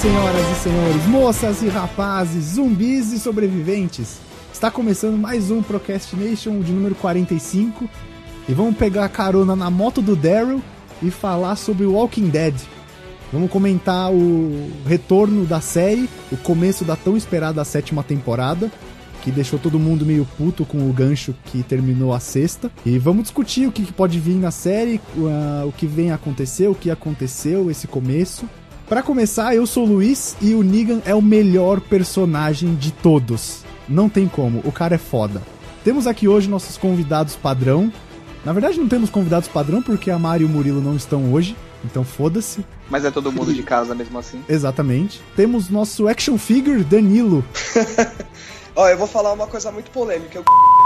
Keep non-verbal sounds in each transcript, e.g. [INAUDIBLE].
Senhoras e senhores, moças e rapazes, zumbis e sobreviventes. Está começando mais um Procrastination de número 45 e vamos pegar carona na moto do Daryl e falar sobre Walking Dead. Vamos comentar o retorno da série, o começo da tão esperada sétima temporada, que deixou todo mundo meio puto com o gancho que terminou a sexta. E vamos discutir o que pode vir na série, uh, o que vem a acontecer, o que aconteceu, esse começo. Pra começar, eu sou o Luiz e o Negan é o melhor personagem de todos. Não tem como, o cara é foda. Temos aqui hoje nossos convidados padrão. Na verdade, não temos convidados padrão porque a Mari e o Murilo não estão hoje, então foda-se. Mas é todo mundo de casa mesmo assim. [LAUGHS] Exatamente. Temos nosso action figure Danilo. [LAUGHS] Ó, eu vou falar uma coisa muito polêmica. Eu... [LAUGHS]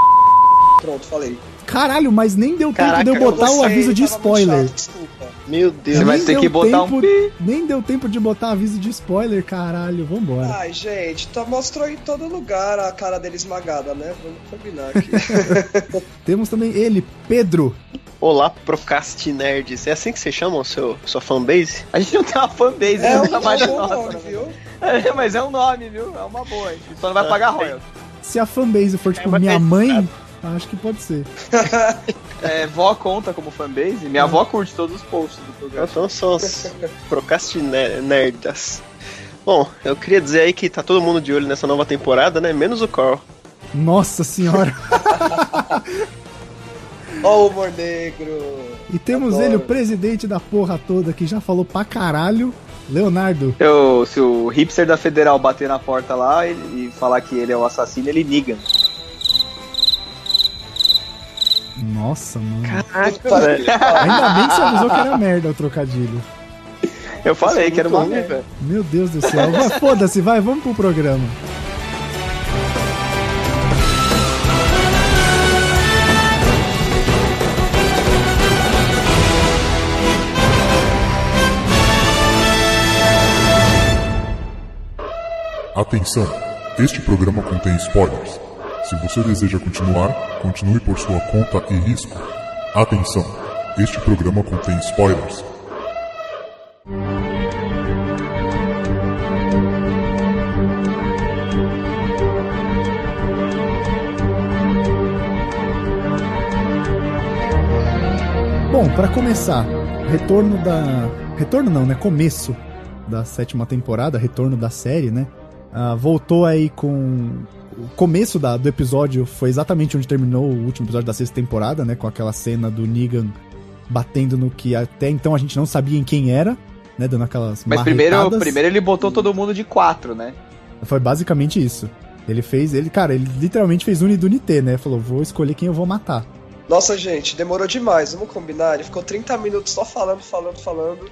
Pronto, falei. Caralho, mas nem deu tempo Caraca, de eu botar Eu o aviso de spoiler. chato, desculpa. Meu Deus. Você vai Nem ter deu que botar um tempo- pi. Nem deu tempo de botar aviso de spoiler, caralho. Vambora. Ai, gente, tá, mostrou em todo lugar a cara dele esmagada, né? Vamos combinar aqui. [LAUGHS] Temos também ele, Pedro. Olá, Procrastinerds. É assim que você chama o seu, sua fanbase? A gente não tem uma fanbase, é não um trabalha bom nossa. nome, viu? É, mas é um nome, viu? É uma boa. A gente só não vai pagar royalties. Se a fanbase for tipo mas minha é mãe, acho que pode ser. [LAUGHS] É, vó conta como fanbase. Minha avó curte todos os posts do programa. Então são os Procrastinerdas. Bom, eu queria dizer aí que tá todo mundo de olho nessa nova temporada, né? Menos o Carl. Nossa senhora. [LAUGHS] Ó o humor negro. E temos Adoro. ele, o presidente da porra toda, que já falou pra caralho, Leonardo. Eu, se o hipster da Federal bater na porta lá ele- e falar que ele é o assassino, ele niga. Nossa, mano. Caraca, velho. Ainda bem que você avisou que era merda o trocadilho. Eu falei que era uma merda. Meu Deus do céu. Foda-se, vai, vamos pro programa. Atenção! Este programa contém spoilers. Se você deseja continuar, continue por sua conta e risco. Atenção! Este programa contém spoilers. Bom, pra começar, retorno da. Retorno não, né? Começo da sétima temporada, retorno da série, né? Ah, voltou aí com. O começo da- do episódio foi exatamente onde terminou o último episódio da sexta temporada, né? Com aquela cena do Negan batendo no que até então a gente não sabia em quem era, né? Dando aquelas Mas primeiro, primeiro ele botou todo mundo de quatro, né? Foi basicamente isso. Ele fez, ele, cara, ele literalmente fez Unidunité, né? Falou, vou escolher quem eu vou matar. Nossa, gente, demorou demais. Vamos combinar? Ele ficou 30 minutos só falando, falando, falando.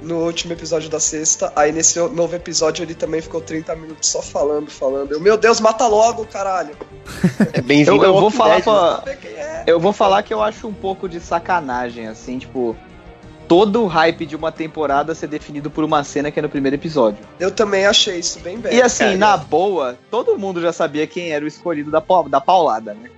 No último episódio da sexta. Aí nesse novo episódio ele também ficou 30 minutos só falando, falando. Eu, meu Deus, mata logo, caralho. É bem-vindo Eu, eu vou falar Dead, né? pra, quem é. Eu vou falar que eu acho um pouco de sacanagem, assim, tipo, todo o hype de uma temporada ser definido por uma cena que é no primeiro episódio. Eu também achei isso bem bem. e assim, cara. na boa, todo mundo já sabia quem era o escolhido da, da paulada, né?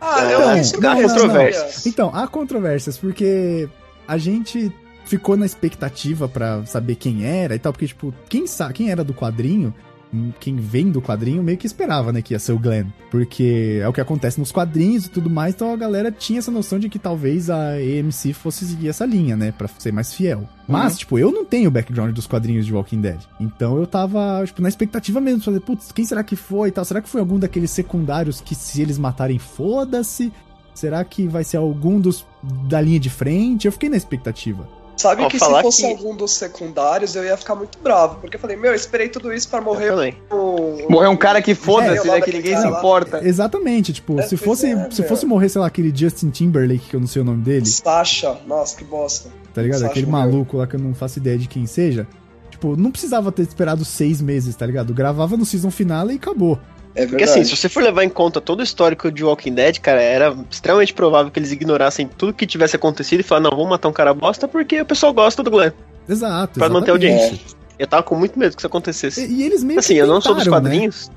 Ah, Não, eu não, isso não, não, controvérsias. Então, há controvérsias, porque a gente ficou na expectativa pra saber quem era e tal, porque, tipo, quem, sa quem era do quadrinho, hum, quem vem do quadrinho, meio que esperava, né, que ia ser o Glenn. Porque é o que acontece nos quadrinhos e tudo mais, então a galera tinha essa noção de que talvez a AMC fosse seguir essa linha, né, pra ser mais fiel. Mas, tipo, eu não tenho o background dos quadrinhos de Walking Dead. Então eu tava, tipo, na expectativa mesmo, de fazer, putz, quem será que foi e tal? Será que foi algum daqueles secundários que se eles matarem, foda-se? Será que vai ser algum dos da linha de frente? Eu fiquei na expectativa. Sabe Vou que se fosse que- algum dos secundários eu ia ficar muito bravo. Porque eu falei, meu, eu esperei tudo isso pra Eu morrer o. Morreu um cara que É, foda-se, eu né? Que ninguém se lá. importa. Exatamente, tipo, É, se fosse, é, se fosse morrer, sei lá, aquele Justin Timberlake, que eu não sei o nome dele, Sasha, nossa, que bosta. tá ligado? Sasha Aquele morreu. maluco lá que eu não faço ideia de quem seja. Tipo, não precisava ter esperado seis meses, tá ligado? Gravava no season final e acabou. É Porque assim, se você for levar em conta todo o histórico de Walking Dead, cara, era extremamente provável que eles ignorassem tudo que tivesse acontecido e falar, não, vamos matar um cara bosta porque o pessoal gosta do Glenn. Exato. Pra manter a audiência. Eu tava com muito medo que isso acontecesse. E, e eles meio Assim, que eu não sou dos né? quadrinhos.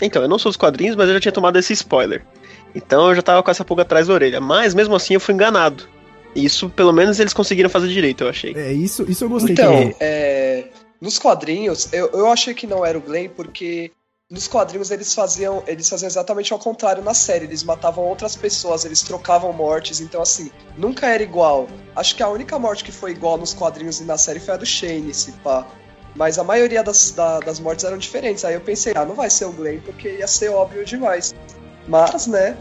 Então, eu não sou dos quadrinhos, mas eu já tinha tomado esse spoiler. Então eu já tava com essa pulga atrás da orelha. Mas mesmo assim eu fui enganado. Isso, pelo menos, eles conseguiram fazer direito, eu achei. É, isso, isso eu gostei Então, também. é, nos quadrinhos, eu, eu achei que não era o Glenn porque nos quadrinhos eles faziam, eles faziam exatamente ao contrário na série. Eles matavam outras pessoas, eles trocavam mortes, então assim, nunca era igual. Acho que a única morte que foi igual nos quadrinhos e na série foi a do Shane, se pá. Mas a maioria das, da- das mortes eram diferentes. Aí eu pensei, ah, não vai ser o Glenn, porque ia ser óbvio demais. Mas, né?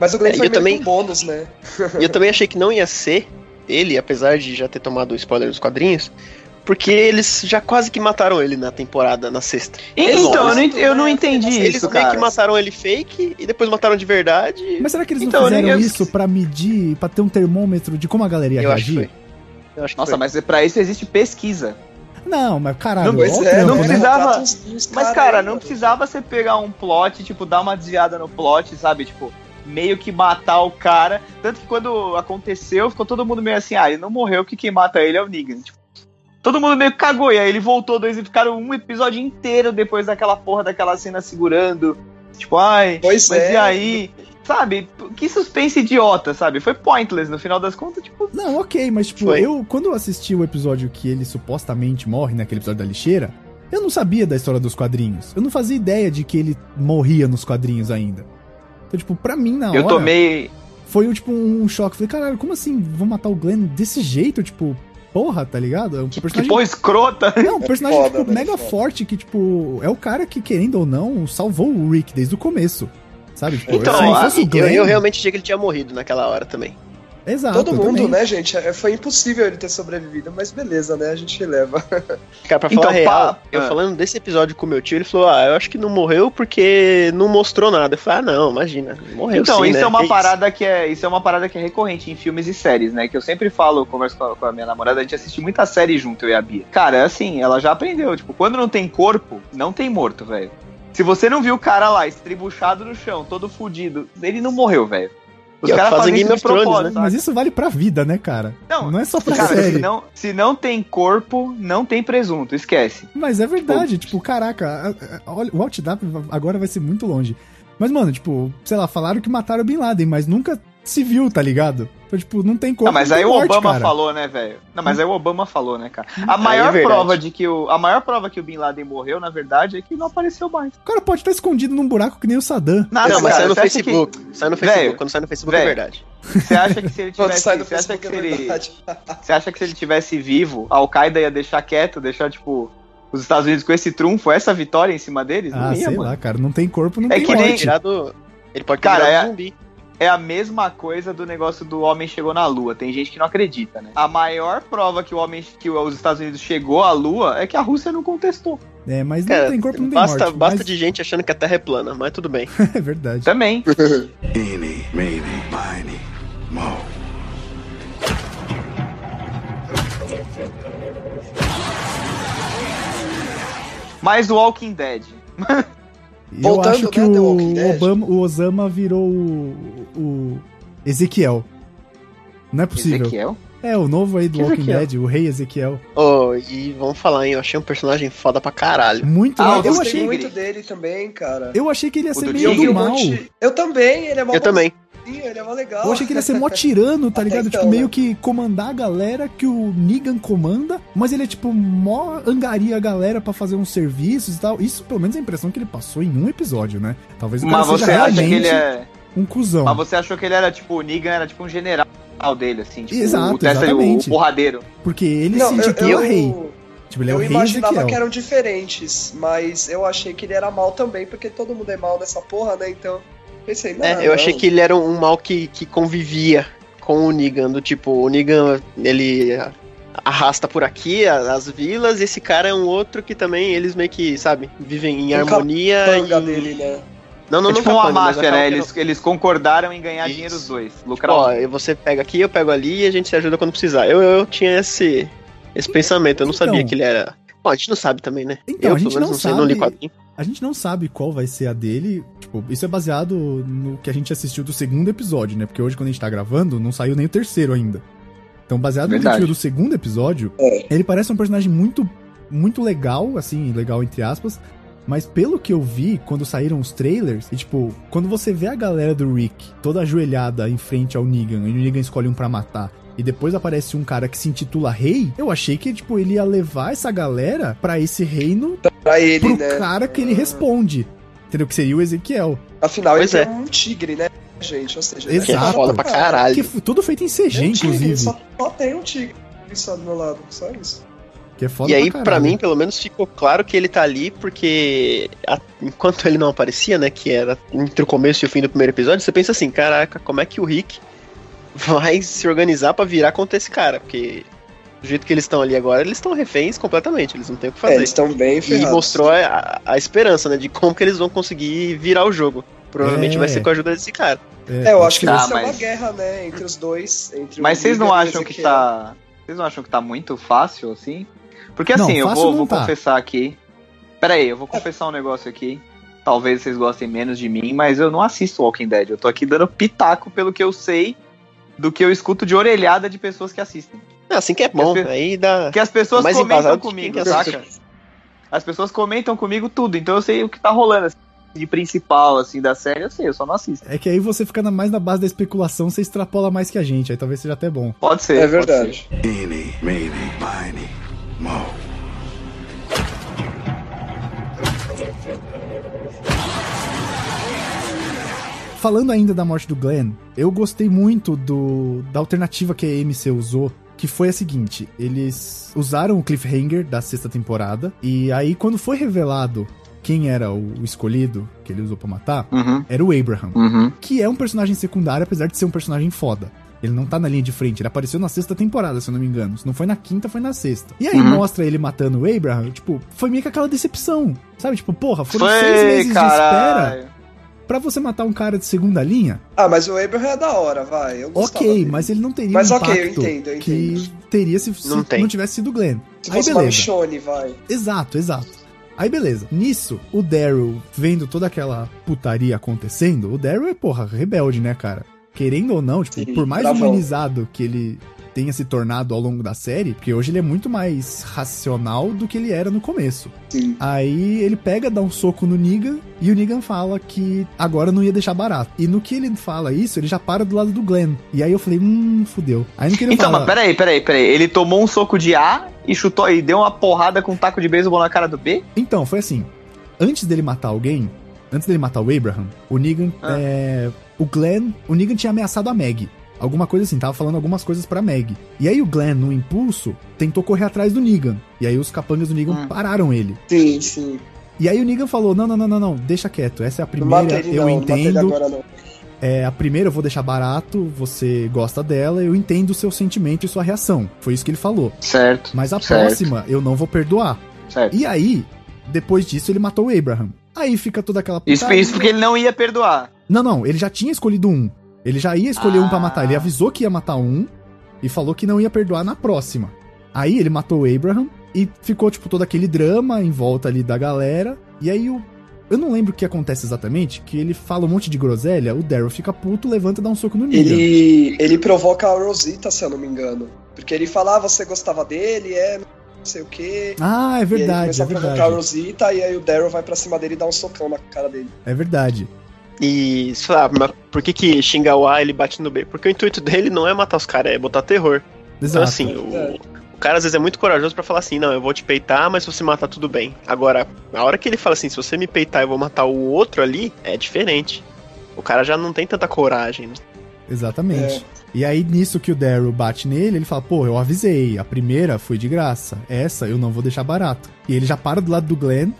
Mas o Glenn É, foi meio também- bônus, né? [LAUGHS] E eu também achei que não ia ser ele, apesar de já ter tomado o spoiler dos quadrinhos, porque eles já quase que mataram ele na temporada, na sexta. Então, eu não, eu não entendi Eles isso, meio cara. que mataram ele fake e depois mataram de verdade. Mas será que eles Então, não fizeram eu- isso pra medir, pra ter um termômetro de como a galera ia eu acho que reagir? foi. Eu acho que Nossa, foi. mas pra isso existe pesquisa. Não, mas caralho, Não, Pois é, não né? precisava- Mas, cara não precisava você pegar um plot, tipo, dar uma desviada no plot, sabe? Tipo, meio que matar o cara. Tanto que quando aconteceu, ficou todo mundo meio assim, ah, ele não morreu, que quem mata ele é o Negan. Tipo, todo mundo meio que cagou. E aí ele voltou dois e ficaram um episódio inteiro depois daquela porra daquela cena segurando. Tipo, ai, Pois mas é. e aí? Sabe? Que suspense idiota, sabe? Foi pointless no final das contas, tipo. Não, ok, mas tipo, Foi. eu, quando eu assisti o episódio que ele supostamente morre, naquele episódio da lixeira, eu não sabia da história dos quadrinhos. Eu não fazia ideia de que ele morria nos quadrinhos ainda. Então, tipo, pra mim, na hora, Eu tomei. foi um, tipo, um choque. Falei, caralho, como assim vão matar o Glenn desse jeito? Tipo, porra, tá ligado? É um Que personagem... porra escrota. Não, um personagem, foda, tipo, né? mega Foda. forte, que, tipo, é o cara que, querendo ou não, salvou o Rick desde o começo. Sabe? Tipo, Então, se não a- fosse o eu, Glenn... eu realmente achei que ele tinha morrido naquela hora também. Exato, Todo mundo, também. né, gente? É, Foi impossível ele ter sobrevivido, mas beleza, né? A gente leva. [LAUGHS] Cara, pra Então, falar a real, pá, eu ah. falando desse episódio com meu tio, ele falou: Ah, eu acho que não morreu porque não mostrou nada. Eu falei, ah, não, imagina, morreu Então, sim, isso né? é uma Que parada que é. Isso é uma parada que é recorrente em filmes e séries, né? Que eu sempre falo, eu converso com a, com a minha namorada, a gente assiste muita série junto, eu e a Bia. Cara, assim, ela já aprendeu. Tipo, quando não tem corpo, não tem morto, velho. Se você não viu o cara lá, estribuchado no chão, todo fudido, ele não morreu, velho. Os é caras fazem fazem isso Game of Thrones, propósito, Mas sabe? isso vale pra vida, né, cara? Não, Não é só pra Cara, série. se não, se não tem corpo, não tem presunto, esquece. Mas é verdade, tipo, caraca, olha, o Outdap agora vai ser muito longe. Mas, mano, tipo, sei lá, falaram que mataram o Bin Laden, mas nunca se viu, tá ligado? Então, tipo, não tem como. Não, mas aí o morte, Obama cara. falou, né, velho? Não, mas aí o Obama falou, né, cara? A Aí maior é prova de que o. A maior prova que o Bin Laden morreu, na verdade, é que não apareceu mais. O cara pode estar escondido num buraco que nem o Saddam. Nada, não, mas cara, sai no Facebook. Sai no Velho, Facebook. Quando sai no Facebook é velho, verdade. Que, você acha que se ele [LAUGHS] tivesse. Você acha que é ele. Você acha que se ele tivesse vivo, a Al-Qaeda ia deixar quieto, deixar, tipo, os Estados Unidos com esse trunfo, essa vitória em cima deles? Ah, não ia, sei mano. lá, cara, não tem corpo, não É tem que nem- morte. Virado, ele pode ter Cara, virado é- zumbi. É a mesma coisa do negócio do homem chegou na Lua. Tem gente que não acredita, né? A maior prova que o homem, que os Estados Unidos chegou à Lua é que a Rússia não contestou. É, mas não Cara, tem corpo, não tem basta, morte. basta mas- de gente achando que a Terra é plana, mas tudo bem. [LAUGHS] É verdade. Também. [LAUGHS] Eeny, meeny, miny, mo. Mas o Walking Dead. [LAUGHS] Voltando, eu acho que né, o. Obama, o Osama virou o, o Ezequiel. Não é possível. Ezequiel? É, o novo aí do Que Walking Ezequiel? Dead, o rei Ezequiel. Oh, e vamos falar, hein? Eu achei um personagem foda pra caralho. Muito Ah, legal. Eu achei, muito dele também, cara. eu achei que ele ia O ser do meio do mal. eu também, ele é mó Eu também. Ele é mó legal. Eu achei que ele ia ser mó [LAUGHS] tirano, tá ligado? então, tipo, meio né? que comandar a galera que o Negan comanda, mas ele é tipo, mó angaria a galera pra fazer uns serviços e tal. Isso, pelo menos, é a impressão que ele passou em um episódio, né? Talvez o cara Mas seja você acha que ele é. um cuzão. Mas você achou que ele era, tipo, o Negan era tipo um general dele, assim. Tipo, Exato, o Tessa, o, exatamente. o porradeiro. Porque ele Não, se eu, intitula eu, rei. Tipo, ele é eu o rei imaginava que eram diferentes, mas eu achei que ele era mal também, porque todo mundo é mal nessa porra, né? Então, pensei, não. É, eu achei não. que ele era um mal que, que convivia com o Negan, do tipo, o Negan, ele arrasta por aqui as vilas, e esse cara é um outro que também, eles meio que, sabe, vivem em Um harmonia. E- dele, né? Não, não, é não tipo uma capanga, mas máfia, acaba né? Eles, eles concordaram em ganhar Isso. dinheiro os dois. não- Lucrar Ó, dois. você pega aqui, eu pego ali e a gente se ajuda quando precisar. Eu, eu tinha esse, esse pensamento, eu não Então. sabia que ele era. Bom, a gente não sabe também, né? Então, eu, a gente menos, não sei, não li sabe- quadrinho. A gente não sabe qual vai ser a dele. Tipo, isso é baseado no que a gente assistiu do segundo episódio, né? Porque hoje, quando a gente tá gravando, não saiu nem o terceiro ainda. Então, baseado no que a gente Verdade. viu do segundo episódio, É. ele parece um personagem muito, muito legal, assim, legal entre aspas. Mas pelo que eu vi, quando saíram os trailers, e tipo, quando você vê a galera do Rick toda ajoelhada em frente ao Negan, e o Negan escolhe um pra matar, e depois aparece um cara que se intitula rei, eu achei que, tipo, ele ia levar essa galera pra esse reino Pra ele, pro né? cara que ele responde. Entendeu? Que seria o Ezequiel. Afinal, Pois ele é. é um tigre, né, gente? Ou seja, Exato. Que é foda pra caralho. Que tudo feito em CG, Tem um tigre, inclusive. só, só tem um tigre só do meu lado, só isso. Que é foda E aí, pra, pra mim, pelo menos, ficou claro que ele tá ali porque a- enquanto ele não aparecia, né, que era entre o começo e o fim do primeiro episódio, você pensa assim, caraca, como é que o Rick vai se organizar pra virar contra esse cara? Porque do jeito que eles estão ali agora, eles estão reféns completamente, eles não têm o que É, fazer. eles estão bem e ferrados. mostrou a, a esperança, né, de como que eles vão conseguir virar o jogo. Provavelmente É. vai ser com a ajuda desse cara. É, eu acho que Tá, vai ser uma mas- guerra, né, entre os dois. Entre o Mas vocês não e acham que Ezequiel. tá. Vocês não acham que tá muito fácil assim? Porque Não, assim, eu fácil vou, não vou tá. confessar aqui. Pera aí, eu vou confessar um negócio aqui. Talvez vocês gostem menos de mim, mas eu não assisto Walking Dead. Eu tô aqui dando pitaco pelo que eu sei do que eu escuto de orelhada de pessoas que assistem. É assim que é bom, ver? aí dá. Porque as pessoas Mais comentam comigo, que saca? As pessoas comentam comigo tudo, então eu sei o que tá rolando. assim, de principal, assim, da série, eu sei, eu só não assisto. É que aí você fica na- mais na base da especulação, você extrapola mais que a gente. Aí talvez seja até bom. Pode ser. É pode verdade. Mo. Falando ainda da morte do Glenn, eu gostei muito do da alternativa que a AMC usou, que foi a seguinte: eles usaram o cliffhanger da sexta temporada, e aí quando foi revelado quem era o escolhido que ele usou pra matar. Uhum, era o Abraham, uhum. que é um personagem secundário, apesar de ser um personagem foda. Ele não tá na linha de frente, ele apareceu na sexta temporada, se eu não me engano. Se não foi na quinta, foi na sexta. E aí Uhum. mostra ele matando o Abraham, tipo, foi meio que aquela decepção. Sabe, tipo, porra, foram Foi, seis meses de espera pra você matar um cara de segunda linha? Ah, mas o Abraham é da hora, vai. Ok, dele. mas ele não teria Mas o ok, eu impacto entendo, eu que entendo. teria se, se Não não, tem. tivesse sido o Glenn. Se Aí beleza. Michonne, vai. Exato, exato. Aí beleza. Nisso, o Daryl, vendo toda aquela putaria acontecendo, o Daryl é, porra, rebelde, né, cara? Querendo ou não, tipo, Sim, por mais humanizado que ele tenha se tornado ao longo da série, porque hoje ele é muito mais racional do que ele era no começo. Sim. Aí ele pega, dá um soco no Negan e o Negan fala que agora não ia deixar barato. E no que ele fala isso, ele já para do lado do Glenn. E aí eu falei, hum, fudeu. Aí no que ele Então, fala, mas peraí, peraí, peraí. Ele tomou um soco de A e chutou e deu uma porrada com um taco de beisebol na cara do B? Então, foi assim. Antes dele matar alguém, antes dele matar o Abraham, o Negan, Ah. é, o Glenn, o Negan tinha ameaçado a Meg. Alguma coisa assim, tava falando algumas coisas pra Meg. E aí o Glenn, no impulso, tentou correr atrás do Negan. E aí os capangas do Negan Hum. pararam ele. Sim, sim. E aí o Negan falou: Não, não, não, não, não, deixa quieto. Essa é a primeira, eu não, entendo. agora. É, a primeira eu vou deixar barato, você gosta dela, eu entendo o seu sentimento e sua reação. Foi isso que ele falou. Certo, Mas a Certo. próxima eu não vou perdoar. certo. E aí, depois disso, ele matou o Abraham. Aí fica toda aquela Isso, isso porque ele não ia perdoar. Não, não, ele já tinha escolhido um. Ele já ia escolher um pra Ah. matar. Ele avisou que ia matar um e falou que não ia perdoar na próxima. Aí ele matou o Abraham e ficou, tipo, todo aquele drama em volta ali da galera. E aí o. Eu não lembro o que acontece exatamente, que ele fala um monte de groselha, o Daryl fica puto, levanta e dá um soco no Negan. Ele, ele provoca a Rosita, se eu não me engano. Porque ele fala, ah, você gostava dele, é, não sei o quê. Ah, é e aí ele verdade, começa é a provocar a verdade. Rosita, e aí o Daryl vai pra cima dele e dá um socão na cara dele. É verdade. E, sei lá, mas por que que xingar o A ele bate no B? Porque o intuito dele não é matar os caras, é botar terror. Então, Exato. assim, o, o cara às vezes é muito corajoso pra falar assim: não, eu vou te peitar, mas se você matar, tudo bem. Agora, a hora que ele fala assim: se você me peitar, eu vou matar o outro ali, é diferente. O cara já não tem tanta coragem. né? Exatamente. É. E aí, nisso que o Daryl bate nele, ele fala: Pô, eu avisei, a primeira foi de graça, essa eu não vou deixar barato. E ele já para do lado do Glenn.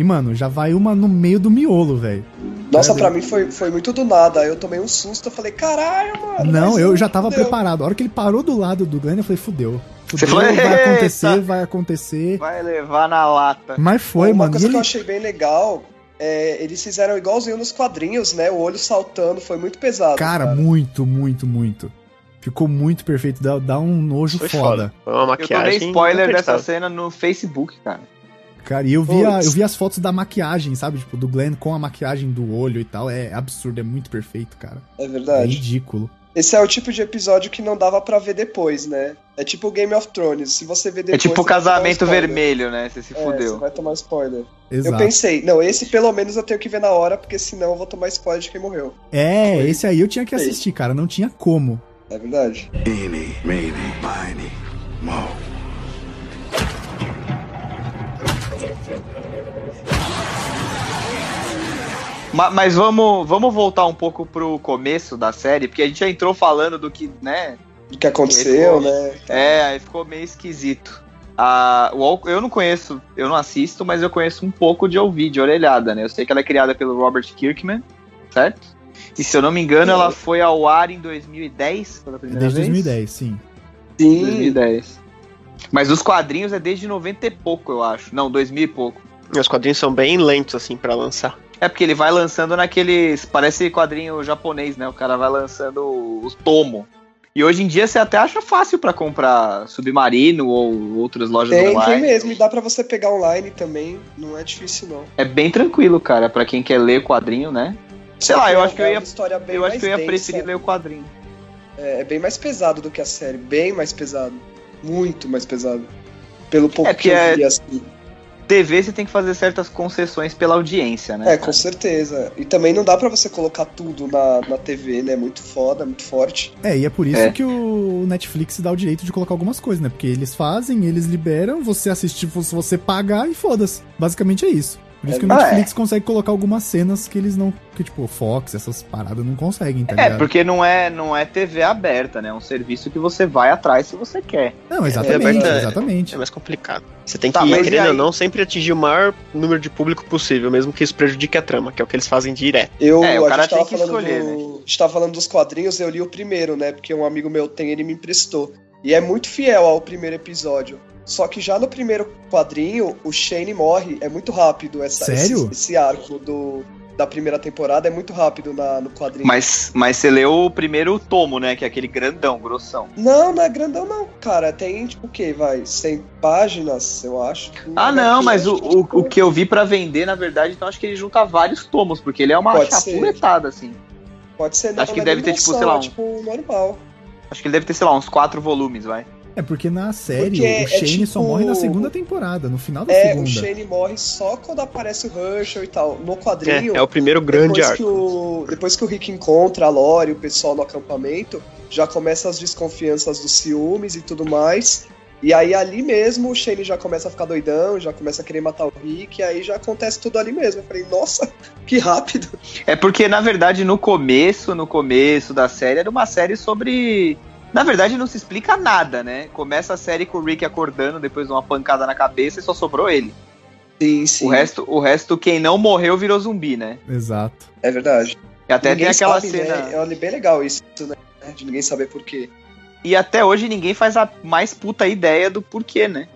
E, mano, já vai uma no meio do miolo, velho. Nossa, pra mim foi, foi muito do nada. Aí eu tomei um susto, eu falei, caralho, mano. Não, eu já tava fudeu. preparado. A hora que ele parou do lado do Glenn, eu falei: Fudeu. Fudeu, Você foi- vai acontecer, Eita. vai acontecer. Vai levar na lata. Mas foi, Uma mano. coisa E que eu ele... achei bem legal é eles fizeram igualzinho nos quadrinhos, né? O olho saltando, foi muito pesado. Cara, muito, muito, muito. Ficou muito perfeito. Dá, dá um nojo Foi foda. foda. Foi uma Eu tomei maquiagem. spoiler dessa cena no Facebook, cara. Cara, e eu vi, a- eu vi as fotos da maquiagem, sabe? Tipo, do Glenn com a maquiagem do olho e tal. É absurdo, é muito perfeito, cara. É É verdade. ridículo. Esse é o tipo de episódio que não dava pra ver depois, né? É tipo o Game of Thrones. Se você ver É depois. tipo você vai tomar casamento vermelho, né? Você se É, você fudeu. vai tomar spoiler. Exato. Eu pensei, não, esse pelo menos eu tenho que ver na hora, porque senão eu vou tomar spoiler de quem morreu. É, Foi- esse aí eu tinha que assistir, cara. Não tinha como. É verdade. Eeny, meeny, miny, mo. Ma- Mas vamos, vamos voltar um pouco pro começo da série, porque a gente já entrou falando do que, né? Do que aconteceu, Ficou- né? É, aí ficou meio esquisito. A, o Al- eu não conheço, eu não assisto, mas eu conheço um pouco de ouvir, de orelhada, né? Eu sei que ela é criada pelo Robert Kirkman, certo? E se eu não me engano, É. ela foi ao ar em 2010, pela É primeira desde vez? 2010, sim. Sim. 2010. Mas os quadrinhos é desde 90 e pouco, eu acho. Não, 2000 e pouco. E Os quadrinhos são bem lentos, assim, pra lançar. É porque ele vai lançando naqueles. Parece quadrinho japonês, né? O cara vai lançando os tomo. E hoje em dia você até acha fácil pra comprar Submarino ou outras lojas Tem, online. tem mesmo. E dá pra você pegar online também. Não é difícil, não. É bem tranquilo, cara, pra quem quer ler quadrinho, né? Sei lá, eu é- acho que eu é ia- eu acho que eu ia preferir ler o quadrinho. É, é bem mais pesado do que a série. Bem mais pesado. Muito mais pesado. Pelo pouco É, porque que eu é- vi, assim. TV você tem que fazer certas concessões pela audiência, né? É, com certeza. E também não dá pra você colocar tudo na, na TV, né? Muito foda, muito forte. É, e é por isso É. que o Netflix dá o direito de colocar algumas coisas, né? Porque eles fazem, eles liberam, você assistir, se você pagar e foda-se. Basicamente é isso. Por isso É que o. Netflix consegue colocar algumas cenas que eles não. Que, tipo, Fox, essas paradas não conseguem, tá É, ligado? porque não é, não é TV aberta, né? É um serviço que você vai atrás se você quer. Não, exatamente, aberta é- exatamente. É mais complicado. Você tem Tá, que, e querendo aí? ou não, sempre atingir o maior número de público possível, mesmo que isso prejudique a trama, que é o que eles fazem direto. Eu, É, o a cara tem que falando escolher, do, né? A gente tava falando dos quadrinhos, eu li o primeiro, né? Porque um amigo meu tem, ele me emprestou. E é muito fiel ao primeiro episódio. Só que já no primeiro quadrinho, o Shane morre. É muito rápido essa, Sério? Esse, esse arco do, da primeira temporada. É muito rápido na, no quadrinho. Mas, mas você leu o primeiro tomo, né? Que é aquele grandão, grossão. Não, não é grandão não, cara. Tem, tipo, o quê? Vai, 100 páginas, eu acho. Ah, não, mas o, o, tipo, o que eu vi pra vender, na verdade, então acho que ele junta vários tomos, porque ele é uma Pode ser. chapuletada, assim. Pode ser, não, acho que é deve ter, tipo, sei lá, é, um- tipo, normal. Acho que ele deve ter, sei lá, uns quatro volumes, vai. É porque na série Porque o é Shane só tipo- morre na segunda temporada, no final da É, segunda. o Shane morre só quando aparece o Herschel e tal. No É, quadrinho, é o primeiro grande depois, arco. que o, depois que o Rick encontra a Lore e o pessoal no acampamento, já começa as desconfianças dos ciúmes e tudo mais. E aí ali mesmo o Shane já começa a ficar doidão, já começa a querer matar o Rick, e aí já acontece tudo ali mesmo. Eu falei, nossa, [LAUGHS] que rápido. É porque, na verdade, no começo, no começo da série, era uma série sobre. Na verdade, não se explica nada, né? Começa a série com o Rick acordando depois de uma pancada na cabeça e só sobrou ele. Sim, sim. O resto, o resto, quem não morreu, virou zumbi, né? Exato. É verdade. E até Ninguém tem aquela sabe, cena. Né? É bem legal isso, né? De ninguém saber por quê. E até hoje ninguém faz a mais puta ideia do porquê, né?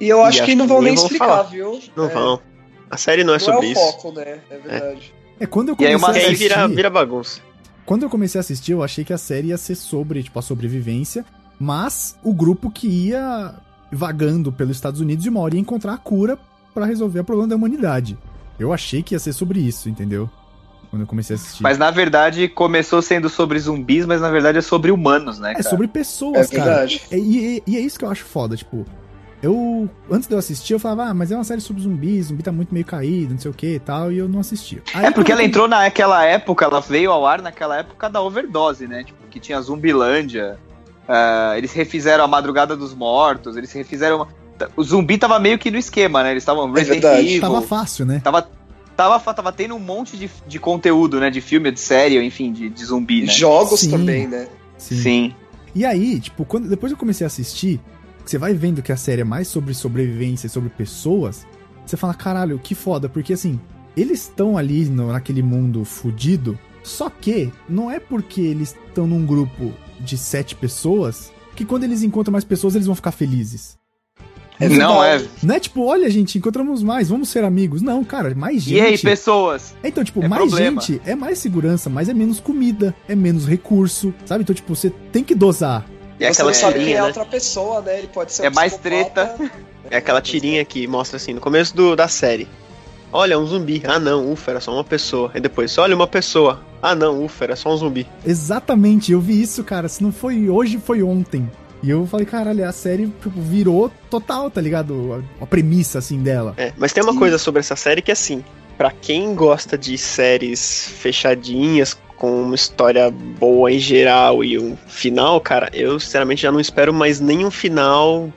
E eu acho E que acho não que vão nem explicar, falar. viu? Não é, vão. A série não é Não sobre é o isso. foco, né? É verdade. É quando eu E aí comecei uma- a aí assistir. vira, vira bagunça. Quando eu comecei a assistir, eu achei que a série ia ser sobre, tipo, a sobrevivência, mas o grupo que ia vagando pelos Estados Unidos e uma hora ia encontrar a cura pra resolver o problema da humanidade. Eu achei que ia ser sobre isso, entendeu? Quando eu comecei a assistir. Mas na verdade começou sendo sobre zumbis, mas na verdade é sobre humanos, né? é Cara? sobre É pessoas, cara. verdade. E, e- e é isso que eu acho foda, tipo. Eu. Antes de eu assistir, eu falava, ah, mas é uma série sobre zumbis, zumbi tá muito meio caído, não sei o que e tal, e eu não assistia. Aí, É porque ela entrou naquela época, ela veio ao ar naquela época da overdose, né? Tipo, que tinha Zumbilândia. ah, eles refizeram a Madrugada dos Mortos, eles refizeram. O zumbi tava meio que no esquema, né? Eles estavam Resident verdade. Evil. Tava fácil, né? Tava, tava, tava tendo um monte de, de conteúdo, né? De filme, de série, enfim, de, de zumbi, né? Jogos Sim. também, né? Sim. E aí, tipo, quando, depois eu comecei a assistir, você vai vendo que a série é mais sobre sobrevivência e sobre pessoas, você fala, caralho, que foda, porque assim, eles estão ali no- naquele mundo fudido, só que não é porque eles estão num grupo de sete pessoas que quando eles encontram mais pessoas eles vão ficar felizes. Não, é. Não é tipo, olha, gente, encontramos mais, vamos ser amigos. Não, cara, mais gente. E aí, pessoas? É, Então, tipo, É mais problema. gente é mais segurança, mas é menos comida, é menos recurso, sabe? Então, tipo, você tem que dosar. É Você aquela não sabe quem é tirinha, né? outra pessoa, né? Ele pode ser É um mais psicopata. É aquela tirinha que mostra assim, no começo do, da série. Olha, um zumbi. Ah não, ufa, era só uma pessoa. E depois, olha uma pessoa. Ah não, ufa, era só um zumbi. Exatamente, eu vi isso, cara. Se não foi hoje, foi ontem. E eu falei, caralho, a série tipo, virou total, tá ligado? A, a premissa, assim, dela. É, mas tem uma Sim. coisa sobre essa série que é assim. Pra quem gosta de séries fechadinhas, com uma história boa em geral e um final, cara, eu sinceramente já não espero mais nenhum final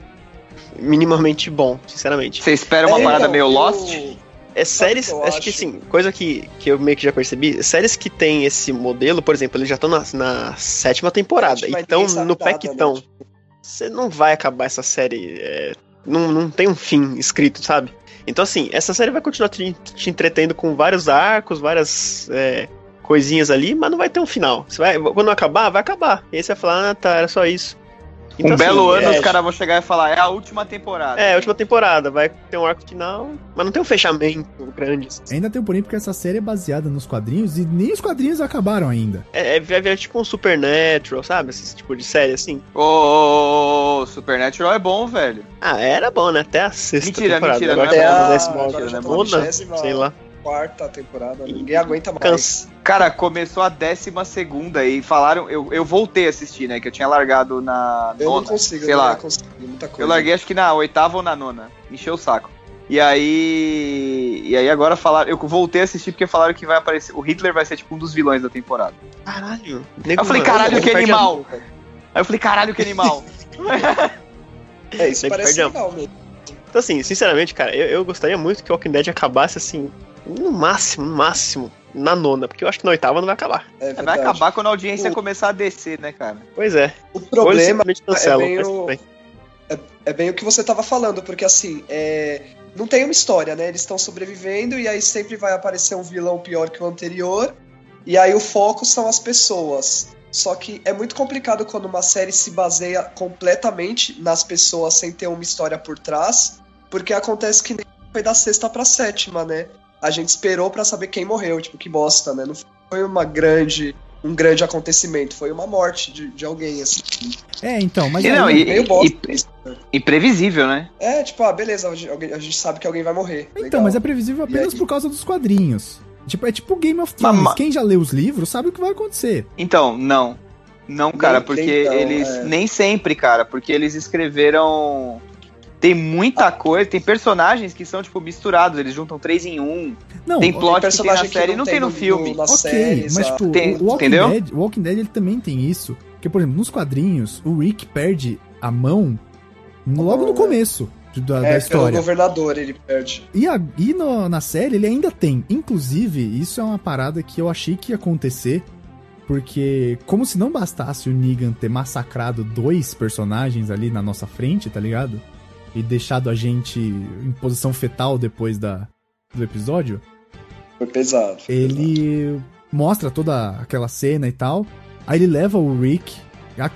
minimamente bom, sinceramente. Você espera uma É, parada então, meio eu- Lost? É séries, eu acho, que assim, coisa que, que eu meio que já percebi, séries que tem esse modelo, por exemplo, eles já estão na, na sétima temporada, então no pé que né? estão, você não vai acabar essa série, é, não, não tem um fim escrito, sabe? Então assim, essa série vai continuar te, te entretendo com vários arcos, várias é, coisinhas ali, mas não vai ter um final. Vai, quando acabar, vai acabar. E aí você vai falar, ah tá, era só isso. Um Então, belo assim, ano é, os caras vão chegar e falar, é a última temporada. É, a última temporada, vai ter um arco final, mas não tem um fechamento grande. assim. Ainda tem um porém porque essa série é baseada nos quadrinhos e nem os quadrinhos acabaram ainda. É, é, vai virar tipo um Supernatural, sabe? Esse tipo de série assim. Ô, ô, ô, ô, Supernatural é bom, velho. Ah, era bom, né? Até a sexta Mentira, temporada. mentira, Agora não é tá bom. décima mentira, na nona, vigésima sei lá. Quarta temporada, ninguém aguenta mais. Cara, começou a décima segunda e falaram. Eu, eu voltei a assistir, né? Que eu tinha largado na Eu nona. não consigo, sei eu lá. não consigo, muita coisa. Eu larguei acho que na oitava ou na nona. Encheu o saco. E aí. E aí agora falaram. Eu voltei a assistir porque falaram que vai aparecer. O Hitler vai ser tipo um dos vilões da temporada. Caralho. Eu falei, caralho, que animal! Aí eu falei, caralho, que animal! [LAUGHS] É, isso Nego parece legal mesmo. Então, assim, sinceramente, cara, eu, eu gostaria muito que o Walking Dead acabasse assim, no máximo, no máximo, na nona, porque eu acho que na oitava não vai acabar. É vai verdade. acabar quando a audiência O- começar a descer, né, cara? Pois é. O problema cancelam, é bem o- bem. é bem o que você tava falando, porque assim, é, não tem uma história, né? Eles estão sobrevivendo e aí sempre vai aparecer um vilão pior que o anterior. E aí o foco são as pessoas. Só que é muito complicado quando uma série se baseia completamente nas pessoas sem ter uma história por trás, porque acontece que nem foi da sexta pra sétima, né? A gente esperou pra saber quem morreu, tipo, que bosta, né? Não foi uma grande, um grande acontecimento, foi uma morte de, de alguém, assim. É, então, mas E não, e- Meio bosta né? Imprevisível, né? É, tipo, ah, beleza, a gente, a gente sabe que alguém vai morrer. Então, legal. mas é previsível apenas por causa dos quadrinhos. Tipo, é tipo Game of Thrones. Mas- Quem já leu os livros sabe o que vai acontecer. Então, não. Não, cara, Nem- porque nem não, eles. é. Nem sempre, cara, porque eles escreveram. Tem muita coisa, tem personagens que são, tipo, misturados, eles juntam três em um. Não, Tem plot que tem na série e não tem no no- filme. ok, série, mas tipo, Tem- o Walking entendeu? Dead, o Walking Dead ele também tem isso. Porque, por exemplo, nos quadrinhos, o Rick perde a mão logo no Ah. começo da, da é, pelo história. governador ele perde. E, a- e no- na série ele ainda tem. Inclusive, isso é uma parada que eu achei que ia acontecer. Porque, como se não bastasse o Negan ter massacrado dois personagens ali na nossa frente, tá ligado? E deixado a gente em posição fetal depois da, do episódio. Foi pesado. foi pesado. Ele mostra toda aquela cena e tal. Aí ele leva o Rick.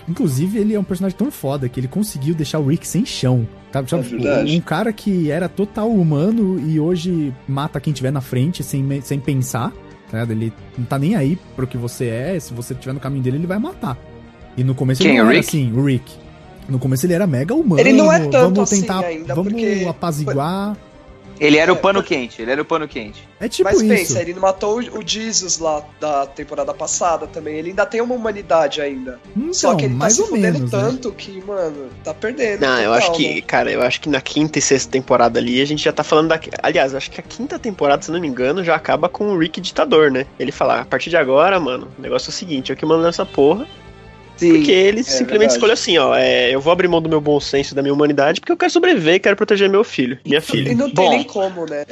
Inclusive, ele é um personagem tão foda que ele conseguiu deixar o Rick sem chão. Sabe? Sabe, É tipo, verdade. um cara que era total humano e hoje mata quem tiver na frente sem, sem pensar. tá? Ele não tá nem aí pro que você é. Se você estiver no caminho dele, ele vai matar. E no começo Quem, ele não era Rick? assim, o Rick. No começo ele era mega humano. Ele não é tanto vamos assim tentar, ainda, vamos porque- apaziguar. Ele era o É, pano quente, ele era o pano quente. É tipo Mas isso. pensa, ele não matou o- Jesus lá da temporada passada também. Ele ainda tem uma humanidade ainda. Então, Só que ele tá mais se ou fudendo menos, né? tanto que, mano, tá perdendo. Não, eu total, acho que, né? cara, eu acho que na quinta e sexta temporada ali a gente já tá falando da. Aliás, eu acho que a quinta temporada, se não me engano, já acaba com o Rick ditador, né? Ele fala: a partir de agora, mano, o negócio é o seguinte, eu que mando nessa porra. Porque ele simplesmente verdade. escolheu assim, ó, é, eu vou abrir mão do meu bom senso e da minha humanidade porque eu quero sobreviver e quero proteger meu filho, minha E filha. não tem Bom. nem como, né?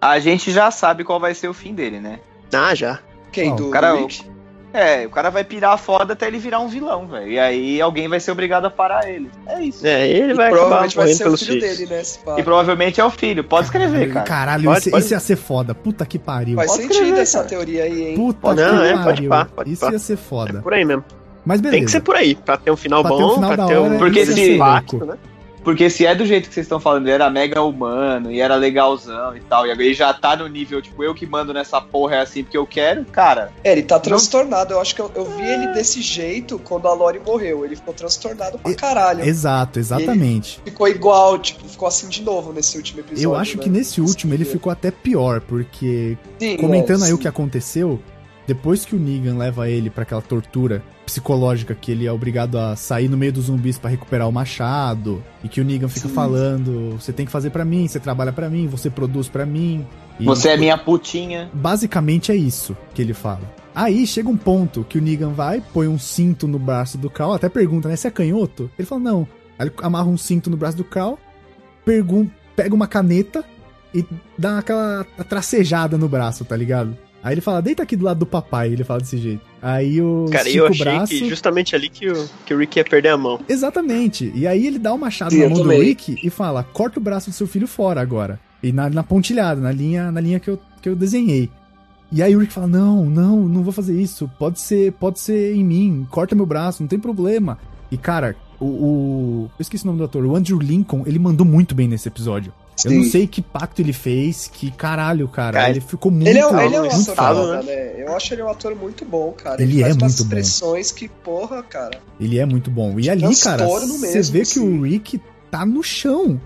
A gente já sabe qual vai ser o fim dele, né? Ah, já. Quem? Do o cara- Rick? É, o cara vai pirar foda até ele virar um vilão, velho. E aí alguém vai ser obrigado a parar ele. É isso. É, ele E vai acabar provavelmente vai morrendo ser o pelos filho filhos. dele, né? E provavelmente é o filho. Pode escrever, cara. Caralho, Pode, isso, pode. isso ia ser foda. Puta que pariu. Faz Pode sentido escrever, essa cara. teoria aí, hein? Puta Não, que é, pode pariu. pá, pode isso pá. ia ser É foda. por aí mesmo. Mas beleza. Tem que ser por aí, pra ter um final Pra ter bom, um final pra ter hora, um Porque ia se- impacto, né? Porque se é do jeito que vocês estão falando, ele era mega humano e era legalzão e tal, e agora ele já tá no nível, tipo, eu que mando nessa porra é assim porque eu quero, cara. É, ele tá transtornado. Eu acho que eu, eu vi ele desse jeito quando a Lori morreu. Ele ficou transtornado pra caralho. Exato, exatamente. Ficou igual, tipo, ficou assim de novo nesse último episódio. Eu acho né? que nesse último ele Sim, ficou até pior, porque é, comentando aí sim. o que aconteceu, depois que o Negan leva ele pra aquela tortura psicológica que ele é obrigado a sair no meio dos zumbis pra recuperar o machado e que o Negan fica Sim. falando, você tem que fazer pra mim, você trabalha pra mim, você produz pra mim. Você é minha putinha. Basicamente é isso que ele fala. Aí chega um ponto que o Negan vai, põe um cinto no braço do Carl, até pergunta, né, se é canhoto? Ele fala, não. Aí ele amarra um cinto no braço do pergun pega uma caneta e dá aquela tracejada no braço, tá ligado? Aí ele fala, deita aqui do lado do papai, ele fala desse jeito. Aí o Cara, eu o achei braço... que justamente ali que o, que o Rick ia perder a mão. Exatamente. E aí ele dá o machado Sim, na mão do. Rick e fala: corta o braço do seu filho fora agora. E na, na pontilhada, na linha, na linha que, eu, que eu desenhei. E aí o Rick fala: Não, não, não vou fazer isso. Pode ser, pode ser em mim, corta meu braço, não tem problema. E cara, o. o- eu esqueci o nome do ator, o Andrew Lincoln, ele mandou muito bem nesse episódio. Eu não Sim. sei que pacto ele fez, que caralho, cara. Cara, ele ficou muito, Ele é, um- ele é um muito ator foda, né? Eu acho ele um ator muito bom, cara. Ele faz é umas muito bom. expressões que, porra, cara. Ele é muito bom. E ali, cara, você vê que assim. o Rick tá no chão.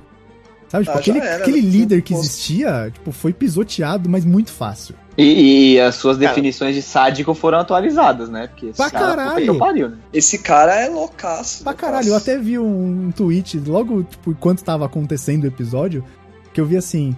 Sabe, tipo, Ah, aquele, era, aquele né? líder que existia, tipo, foi pisoteado, mas muito fácil. E, e as suas Cara. definições de sádico foram atualizadas, né? Porque esse Pra cara, caralho. que eu pariu, né? Esse cara é loucaço. Pra loucaço. caralho, eu até vi um, um tweet, logo, tipo, enquanto tava acontecendo o episódio, que eu vi assim.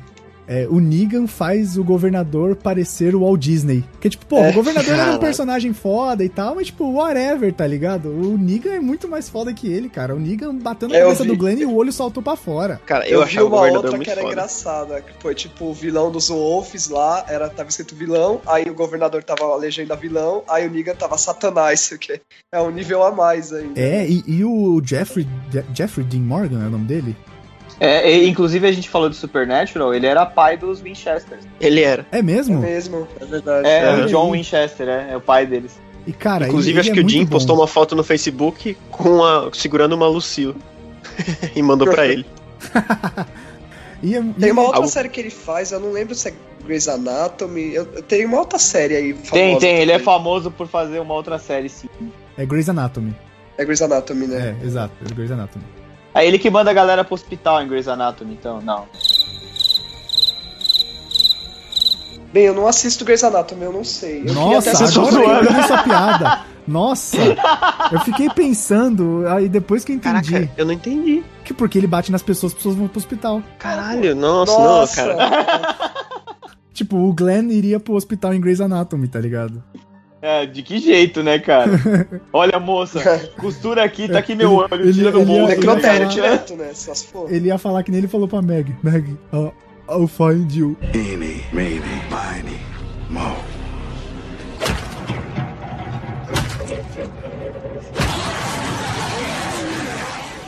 é, o Negan faz o governador parecer o Walt Disney. Que tipo, pô, É, o governador era um personagem foda e tal, mas tipo, whatever, tá ligado? O Negan é muito mais foda que ele, cara. O Negan bateu na É, cabeça vi. do Glenn e o olho saltou pra fora. Cara, eu, Eu, vi achava o uma governador outra que era foda. engraçada, que foi tipo o vilão dos Wolves lá, era, tava escrito vilão, aí o governador tava a legenda vilão, aí o Negan tava satanás, [LAUGHS] o que é um nível a mais ainda. É, e, e o Jeffrey, Je- Jeffrey Dean Morgan é o nome dele? É, e, inclusive a gente falou de Supernatural, ele era pai dos Winchesters. Ele era. É É mesmo? mesmo, é verdade. É, Olha o John. Winchester, é, é o pai deles. E cara, Inclusive, ele, acho ele que é o Jim bom. postou uma foto no Facebook com a, segurando uma Lucille. [LAUGHS] e mandou pra ele. [LAUGHS] E é- e Tem uma ele- outra Algo- série que ele faz, eu não lembro se é Grey's Anatomy, eu, eu tenho uma outra série aí famosa. Tem, tem, ele é famoso por fazer uma outra série, sim. é Grey's Anatomy. É Grey's Anatomy, né? É, exato, é Grey's Anatomy. É ele que manda a galera pro hospital em Grey's Anatomy, então, não. Bem, eu não assisto Grey's Anatomy, eu não sei. Eu Nossa, agora eu essa piada. [LAUGHS] Nossa, eu fiquei pensando, aí depois que eu entendi, Caraca, eu não entendi. que porque ele bate nas pessoas, as pessoas vão pro hospital. Caralho, nossa, Nossa, não, cara. Tipo, o Glenn iria pro hospital em Grey's Anatomy, tá ligado? É, de que jeito, né, cara? [LAUGHS] Olha, moça, costura aqui, tá aqui meu olho, Ele- tira do bolso. necrotério direto, né? Só se for. Ele ia falar que nem ele falou pra Meg. Meg, uh, I'll find you. Eeny, meeny, miny, mo.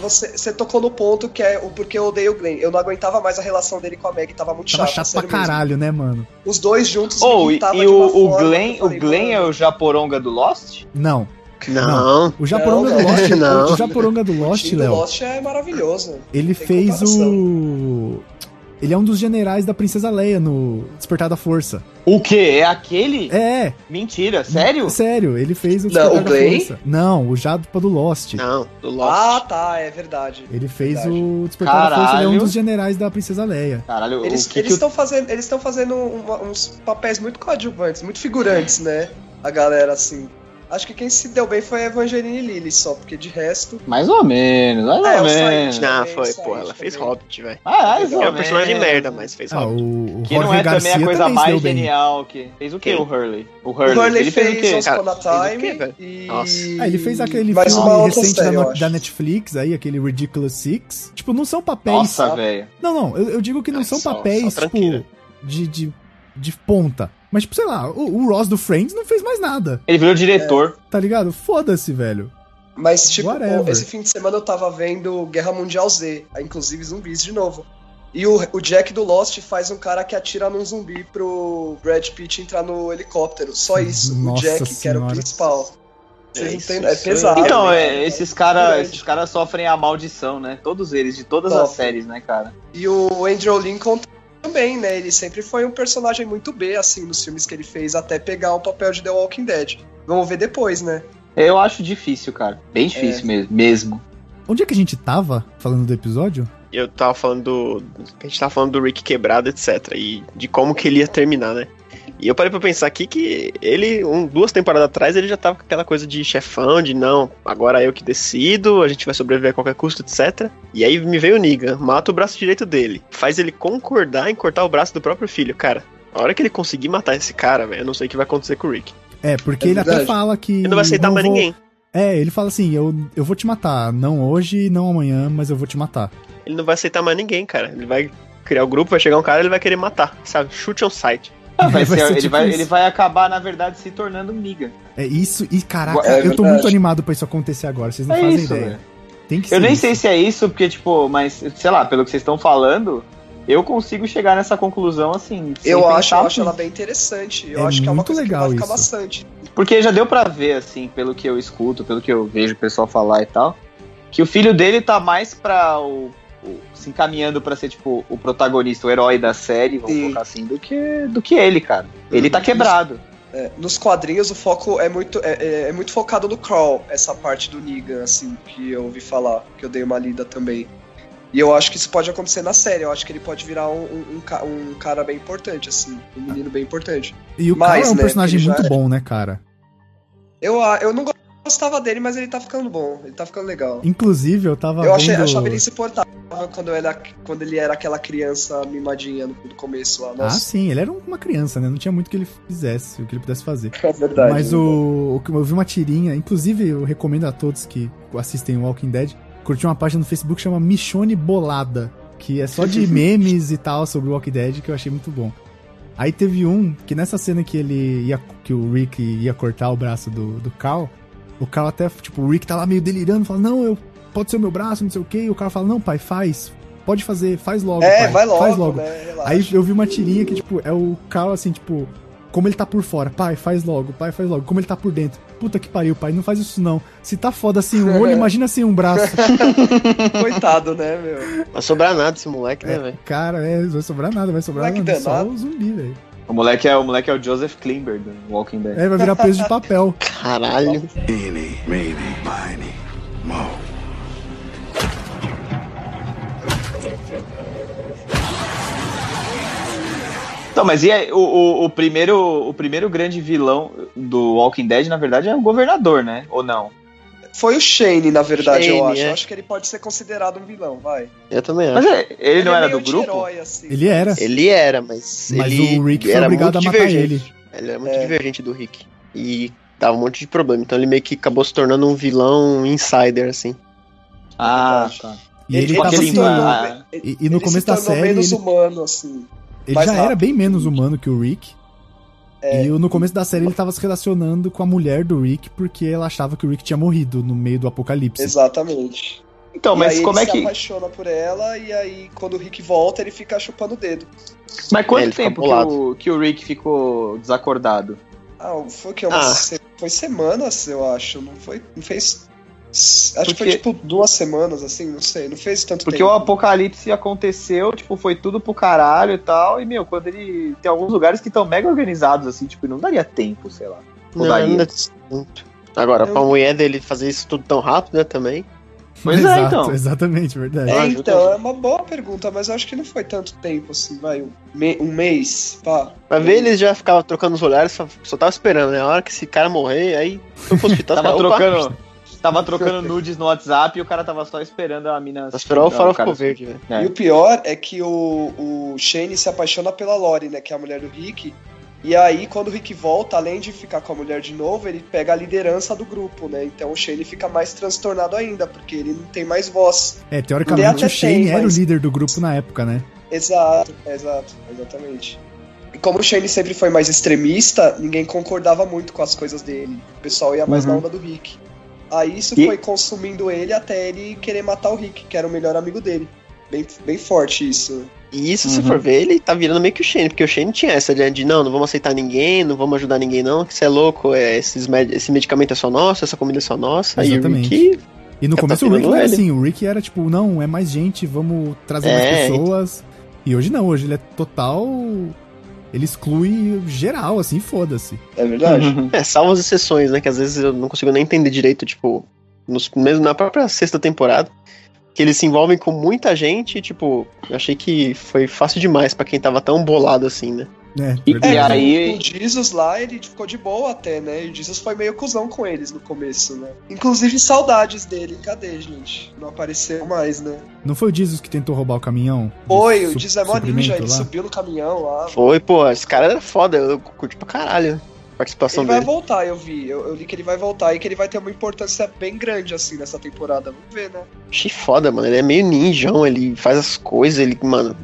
Você, você tocou no ponto que é o porquê eu odeio o Glenn. Eu não aguentava mais a relação dele com a Meg, tava muito Tava chata. chato pra mesmo. caralho, né, mano? Os dois juntos Oh, e, e o, o Glenn, falei, o Glenn é o Japoronga do Lost? Não. Não. O Japoronga Não, do Lost, não. o Japoronga do [LAUGHS] o Lost, Léo, Lost é maravilhoso. ele fez comparação. o... Ele é um dos generais da Princesa Leia no Despertar da Força. O quê? É aquele? É, Mentira, sério? sério, ele fez o Não, Despertar o da? Força. Não, o Japa do Lost. Não, do Lost. Ah, tá, é verdade. Ele fez Verdade. o Despertar da Força, ele é um Caralho. dos generais da Princesa Leia. Caralho, Eles o que, eles que estão fazendo, eles estão fazendo uma- uns papéis muito coadjuvantes, muito figurantes, né? A galera assim. Acho que quem se deu bem foi a Evangeline Lilly só, porque de resto. Mais ou menos, mais É, ou menos. Não, também, foi, pô, ela fez também. Hobbit, velho. Ah, mais ou É um personagem menos. merda, mas fez Ah, Hobbit. o, o Que não Jorge é também Garcia a coisa também mais genial que. Fez o que Quem? o Hurley? O O Hurley. Hurley ele fez, o quê? Once Cara, Upon a fez quê, e. Nossa. Ah, ele fez aquele Mais filme uma recente série, da, da Netflix aí, aquele Ridiculous Six. Tipo, não são papéis. Nossa, velho. Não, não, eu, eu digo que não Ah, são só- papéis, só tipo, de, de, de ponta. Mas, tipo, sei lá, o, o Ross do Friends não fez mais nada, Ele virou diretor. tá ligado? Foda-se, velho. Mas, tipo, Whatever. esse fim de semana eu tava vendo Guerra Mundial Z, inclusive zumbis de novo. E o, o Jack do Lost faz um cara que atira num zumbi pro Brad Pitt entrar no helicóptero. Só isso. Nossa o Jack, que era o senhora. principal. Vocês É É pesado. Então, né? é, esses caras esses cara sofrem a maldição, né? Todos eles, de todas Top. as séries, né, cara? E o Andrew Lincoln também, né? Ele sempre foi um personagem muito B, assim, nos filmes que ele fez, até pegar o papel de The Walking Dead. Vamos ver depois, né? Eu acho difícil, cara. Bem difícil É. mesmo. Mesmo. Onde é que a gente tava falando do episódio? Eu tava falando do. A gente tava falando do Rick quebrado, etc. E de como que ele ia terminar, né? E eu parei pra pensar aqui que ele, um, duas temporadas atrás, ele já tava com aquela coisa de chefão, de não, agora eu que decido, a gente vai sobreviver a qualquer custo, etc. E aí me veio o Negan, mata o braço direito dele, faz ele concordar em cortar o braço do próprio filho. Cara, a hora que ele conseguir matar esse cara, velho, eu não sei o que vai acontecer com o Rick. É, porque É ele até fala que. Ele não vai aceitar mais vou- ninguém. É, ele fala assim: eu, eu vou te matar. Não hoje, não amanhã, mas eu vou te matar. Ele não vai aceitar mais ninguém, cara. Ele vai criar o grupo, vai chegar um cara ele vai querer matar, sabe? Chute on sight. Ah, [LAUGHS] vai Vai ser- ser ele, tipo vai, ele vai acabar, na verdade, se tornando um Negan. É isso, e caraca, É eu tô muito animado pra isso acontecer agora. Vocês não É fazem isso, ideia. velho. Tem que ser. Eu nem isso. sei se é isso, porque, tipo, mas, sei lá, pelo que vocês estão falando, eu consigo chegar nessa conclusão assim. sem Eu acho, eu acho ela bem interessante. Eu É acho que é uma muito coisa legal que vai ficar isso. bastante. Porque já deu pra ver, assim, pelo que eu escuto, pelo que eu vejo o pessoal falar e tal, que o filho dele tá mais pra o. o- se encaminhando pra ser, tipo, o protagonista, o herói da série, vamos Sim. colocar assim, do que, do que ele, cara. Ele tá quebrado. É, nos quadrinhos o foco é muito, é, é- é muito focado no Crawl, essa parte do Negan, assim, que eu ouvi falar, que eu dei uma lida também. E eu acho que isso pode acontecer na série, eu acho que ele pode virar um, um, um um cara bem importante, assim, um menino bem importante. E o Mas, cara é um né, personagem muito é- bom, né, cara? Eu, a- eu não gostava dele, mas ele tá ficando bom, ele tá ficando legal. Inclusive, eu tava Eu achei, vendo... achava ele insuportável quando, era, quando ele era aquela criança mimadinha no, no começo lá. Ah, Nossa, sim, ele era uma criança, né? Não tinha muito que ele fizesse, o que ele pudesse fazer. [LAUGHS] é verdade. Mas o, o eu vi uma tirinha, inclusive eu recomendo a todos que assistem Walking Dead, curtir uma página no Facebook que chama Michone Bolada, que é só de [LAUGHS] memes e tal sobre Walking Dead que eu achei muito bom. Aí teve um que nessa cena que ele ia que o Rick ia cortar o braço do, do Carl, o Carl até, tipo, o Rick tá lá meio delirando, fala: "Não, eu pode ser o meu braço, não sei o quê". E o Carl fala: "Não, pai, faz. Pode fazer, faz logo, É, pai, vai logo, faz logo". né? Aí eu vi uma tirinha que, tipo, é o Carl assim, tipo, como ele tá por fora, pai, faz logo, pai, faz logo, como ele tá por dentro. Puta que pariu, pai, não faz isso não. Se tá foda assim um olho, [LAUGHS] imagina assim um braço. [LAUGHS] Coitado, né, meu? Vai sobrar nada esse moleque, né, É, velho? cara, é, não vai sobrar nada, vai sobrar Moleque nada, só danado. o zumbi, velho. O moleque, é, o moleque é o Joseph Klimber do Walking Dead. É, vai virar peso de papel. [LAUGHS] Caralho. Eeny, meeny, miny, mo. Então, mas e aí, o, o, o primeiro, o primeiro grande vilão do Walking Dead, na verdade, é o governador, né? Ou não? Foi o Shane, na verdade, eu Shane, acho. é. Eu acho que ele pode ser considerado um vilão, vai. Eu também Mas acho. é, ele, não é era do grupo? anti-herói, assim. Ele era. Ele era, mas, Mas ele o Rick foi era obrigado muito a matar divergente. Ele era muito É. divergente do Rick. E dava um monte de problema. Então ele meio que acabou se tornando um vilão insider, assim. Ah, tá. E ele, tipo tava assim. ah, ele, E, e no ele começo se da tornou série, menos ele, humano, assim. ele já era rápido. bem menos humano que o Rick. É. E no começo da série ele tava se relacionando com a mulher do Rick porque ela achava que o Rick tinha morrido no meio do apocalipse. Exatamente. Então, e mas aí como é ele se que. apaixona por ela e aí quando o Rick volta ele fica chupando o dedo. Mas É, quanto fica tempo que o, que o Rick ficou desacordado? Ah, foi que uma Ah. se- foi semanas, eu acho, não foi, não fez Acho que foi Porque- tipo duas semanas, assim, não sei, não fez tanto Porque tempo. o apocalipse aconteceu, tipo, foi tudo pro caralho e tal. E, meu, quando ele. Tem alguns lugares que estão mega organizados, assim, tipo, não daria tempo, sei lá. Ou Não, daria. não é. Agora, Eu- pra mulher dele fazer isso tudo tão rápido, né, também. Pois é, Exato, então. Exatamente, verdade. É, então, é uma boa pergunta, mas eu acho que não foi tanto tempo, assim, vai, um, me- um mês, pá. Pra ver, ele já ficava trocando os olhares, só, só tava esperando, né? A hora que esse cara morrer, aí foi pro hospital. Tava trocando. Tava trocando nudes no WhatsApp e o cara tava só esperando a mina. Só esperou o farol cara- ficou verde, velho. É. E o pior é que o, o Shane se apaixona pela Lori, né, que é a mulher do Rick. E aí, quando o Rick volta, além de ficar com a mulher de novo, ele pega a liderança do grupo, né? Então o Shane fica mais transtornado ainda, porque ele não tem mais voz. É, teoricamente o Shane tem, era mas- o líder do grupo na época, né? Exato, exato, exatamente. E como o Shane sempre foi mais extremista, ninguém concordava muito com as coisas dele. O pessoal ia mais Uhum. na onda do Rick. Aí isso E- foi consumindo ele até ele querer matar o Rick, que era o melhor amigo dele. Bem, bem forte isso. E isso, se Uhum. for ver, ele tá virando meio que o Shane, porque o Shane tinha essa de, de não, não vamos aceitar ninguém, não vamos ajudar ninguém, não, que você é louco, é, esses med- esse medicamento é só nosso, essa comida é só nossa. Exatamente. E o Rick, E no tá começo o Rick era assim, o Rick era tipo, não, é mais gente, vamos trazer mais É, pessoas. E hoje não, hoje ele é total. Ele exclui geral, assim, foda-se. É verdade? Uhum. é, salvo as exceções, né, que às vezes eu não consigo nem entender direito, tipo, nos, mesmo na própria sexta temporada, que eles se envolvem com muita gente, e, tipo, eu achei que foi fácil demais pra quem tava tão bolado assim, né. É, E- e aí- o Jesus lá, ele ficou de boa até, né? E o Jesus foi meio cuzão com eles no começo, né? Inclusive, saudades dele. Cadê, gente? Não apareceu mais, né? Não foi o Jesus que tentou roubar o caminhão? Foi, o su- Jesus é mó ninja, ele lá? subiu no caminhão lá. Foi, pô, esse cara era foda, eu curti pra caralho a participação Ele vai dele. voltar, eu vi. Eu, eu li que ele vai voltar e que ele vai ter uma importância bem grande, assim, nessa temporada. Vamos ver, né? Achei foda, mano. Ele é meio ninjão, ele faz as coisas, ele, mano,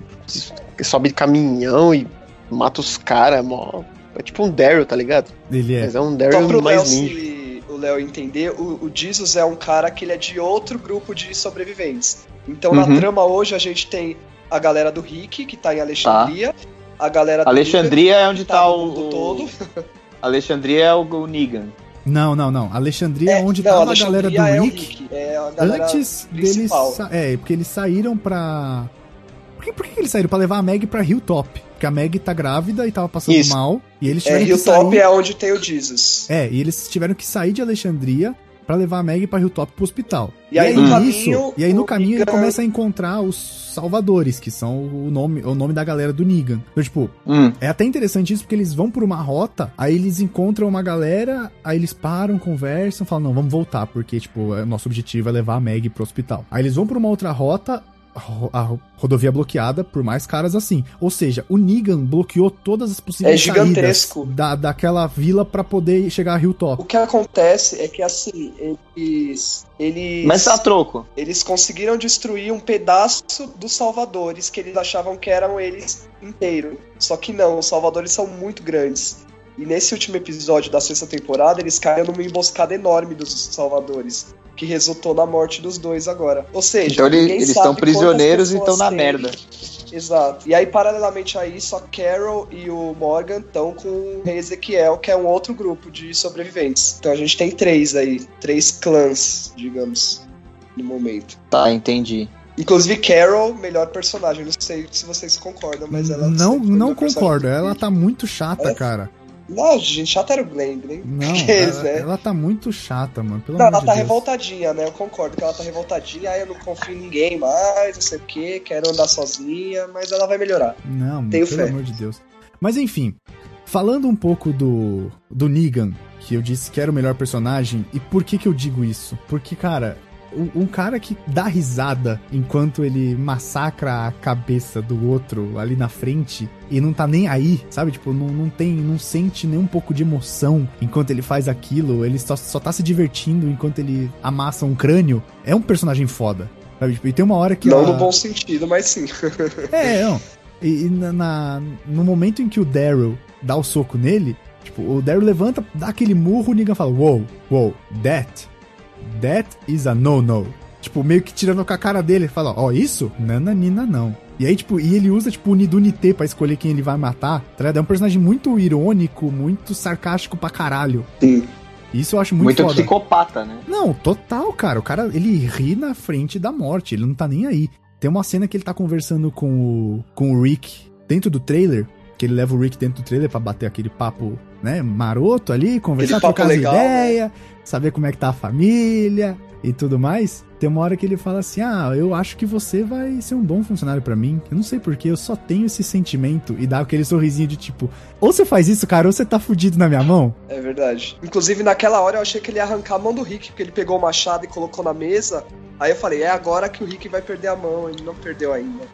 sobe de caminhão e mata os caras, mó. É tipo um Daryl, tá ligado? Ele é. Mas é um Só Daryl pro Léo, mais ninja. se o Léo entender, o, o Jesus é um cara que ele é de outro grupo de sobreviventes. Então na Uhum. trama hoje a gente tem a galera do Rick, que tá em Alexandria, a galera do Alexandria é onde tá no o. mundo o- todo. [LAUGHS] Alexandria é o, o Negan. Não, não, não. Alexandria é, onde não, tava a galera do é o Rick. É a galera Antes deles. principal. sa- É, porque eles saíram pra. Por que, por que eles saíram? Pra levar a Meg pra Hilltop. Porque a Meg tá grávida e tava passando Isso. mal. E eles É, tiveram que Hilltop sair. é onde tem o Jesus. É, e eles tiveram que sair de Alexandria pra levar a Meg pra Hilltop pro hospital. E aí, no nisso- caminho, e aí no o caminho ele Negan- começa a encontrar os salvadores, que são o nome, o nome da galera do Negan. Então, tipo, Hum. é até interessante isso porque eles vão por uma rota, aí eles encontram uma galera, aí eles param, conversam, falam, não, vamos voltar, porque, tipo, é- nosso objetivo é levar a Meg pro hospital. Aí eles vão por uma outra rota, ro- a ro- rodovia bloqueada por mais caras assim. Ou seja, o Negan bloqueou todas as possíveis É gigantesco. saídas da, daquela vila pra poder chegar a Hilltop. O que acontece é que assim, eles. Eles. Mas tá troco. Eles conseguiram destruir um pedaço dos salvadores que eles achavam que eram eles inteiro. Só que não, os salvadores são muito grandes. E nesse último episódio da sexta temporada, eles caíram numa emboscada enorme dos salvadores. Que resultou na morte dos dois agora. Ou seja, Então ele- ninguém eles estão prisioneiros e estão na tem. merda. Exato. E aí, paralelamente a isso, a Carol e o Morgan estão com o Rei Ezequiel, que é um outro grupo de sobreviventes. Então a gente tem três aí, três clãs, digamos, no momento. Tá, entendi. Inclusive, Carol, melhor personagem. Não sei se vocês concordam, mas ela. não, não concordo, ela tá muito chata, É? cara. Não, gente, chata era o Glenn, Glenn. Não, Aqueles, ela, né? ela tá muito chata, mano. Pelo Não, ela de tá Deus. revoltadinha, né? Eu concordo que ela tá revoltadinha. Aí eu não confio em ninguém mais, não sei o que, quero andar sozinha, mas ela vai melhorar. Não, Tenho pelo fé. amor de Deus. Mas enfim, falando um pouco do, do Negan, que eu disse que era o melhor personagem, e por que que eu digo isso? Porque, cara, um, um cara que dá risada enquanto ele massacra a cabeça do outro ali na frente e não tá nem aí, sabe? Tipo, não, não tem, não sente nem um pouco de emoção enquanto ele faz aquilo, ele só, só tá se divertindo enquanto ele amassa um crânio, é um personagem foda. Sabe? Tipo, e tem uma hora que não ela- no bom sentido, mas sim. [LAUGHS] é, não. E, e na, na- no momento em que o Daryl dá o soco nele, tipo, o Daryl levanta, dá aquele murro, o Negan fala, wow, wow, that, that is a no-no. Tipo, meio que tirando com a cara dele, fala, ó, isso? Nananina não. E aí, tipo, e ele usa, tipo, o Nidunité pra escolher quem ele vai matar, tá ligado? É um personagem muito irônico, muito sarcástico pra caralho. Sim. Isso eu acho muito, Muito, foda. psicopata, né? Não, total, cara. O cara, ele ri na frente da morte, ele não tá nem aí. Tem uma cena que ele tá conversando com o, com o Rick dentro do trailer, que ele leva o Rick dentro do trailer pra bater aquele papo, né, maroto ali, conversar, trocar as né? ideias, saber como é que tá a família e tudo mais. Tem uma hora que ele fala assim: Ah, eu acho que você vai ser um bom funcionário pra mim. Eu não sei porquê, eu só tenho esse sentimento. E dá aquele sorrisinho de tipo: Ou você faz isso, cara, ou você tá fudido na minha mão. É verdade. Inclusive, naquela hora eu achei que ele ia arrancar a mão do Rick, porque ele pegou o machado e colocou na mesa. Aí eu falei, é agora que o Rick vai perder a mão, ele não perdeu ainda.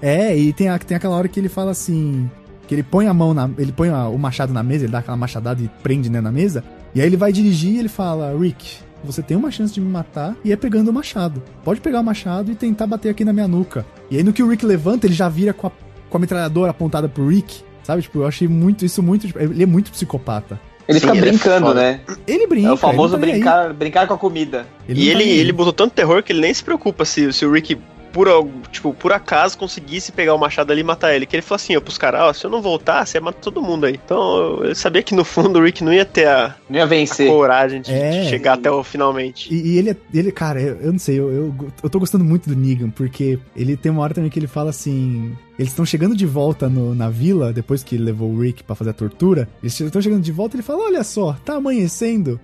É, e tem, a- tem aquela hora que ele fala assim. Que ele põe a mão na. Ele põe a- o machado na mesa, ele dá aquela machadada e prende né, na mesa. E aí ele vai dirigir e ele fala: Rick, você tem uma chance de me matar e é pegando o machado. Pode pegar o machado e tentar bater aqui na minha nuca. E aí no que o Rick levanta, ele já vira com a, com a metralhadora apontada pro Rick. Sabe? Tipo, eu achei muito isso muito. tipo, ele é muito psicopata. Ele Sim, fica ele é brincando, foda. né? Ele brinca. É o famoso ele tá aí. brincar, brincar com a comida. e não tá ele, aí. ele botou tanto terror que ele nem se preocupa se, se o Rick, por, tipo, por acaso, conseguisse pegar o machado ali e matar ele. Que ele falou assim, ó, pros caras, ó, se eu não voltar, você mata todo mundo aí. Então, eu sabia que no fundo o Rick não ia ter a, Não ia a vencer. coragem de, É. de chegar até o finalmente. E, e ele, é- ele, cara, eu, eu não sei, eu, eu, eu tô gostando muito do Negan, porque ele tem uma hora também que ele fala assim. Eles estão chegando de volta no- na vila, depois que ele levou o Rick pra fazer a tortura. Eles estão chegando de volta e ele fala: Olha só, tá amanhecendo.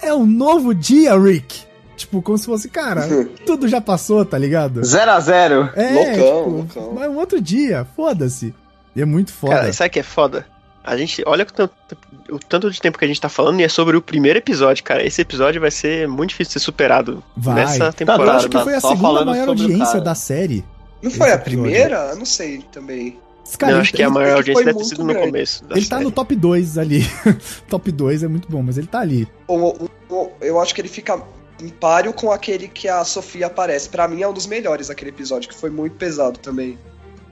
É um novo dia, Rick. Tipo, como se fosse, cara, [LAUGHS] tudo já passou, tá ligado? 0 a 0 É, Loucão, tipo, loucão. mas é um outro dia, foda-se. E é muito foda. Cara, sabe o que é foda? A gente, olha o tanto, o tanto de tempo que a gente tá falando e é sobre o primeiro episódio, cara. Esse episódio vai ser muito difícil de ser superado Vai. nessa Eu temporada. acho que tá foi a segunda maior audiência da série. Não foi a primeira? Eu não sei também. Cara, eu ele- acho que a maior audiência deve ter muito sido no grande. começo. Da Ele tá série. no top 2 ali. [LAUGHS] top 2 é muito bom, mas ele tá ali. O- o- o- eu acho que ele fica páreo com aquele que a Sofia aparece. Pra mim é um dos melhores aquele episódio, que foi muito pesado também.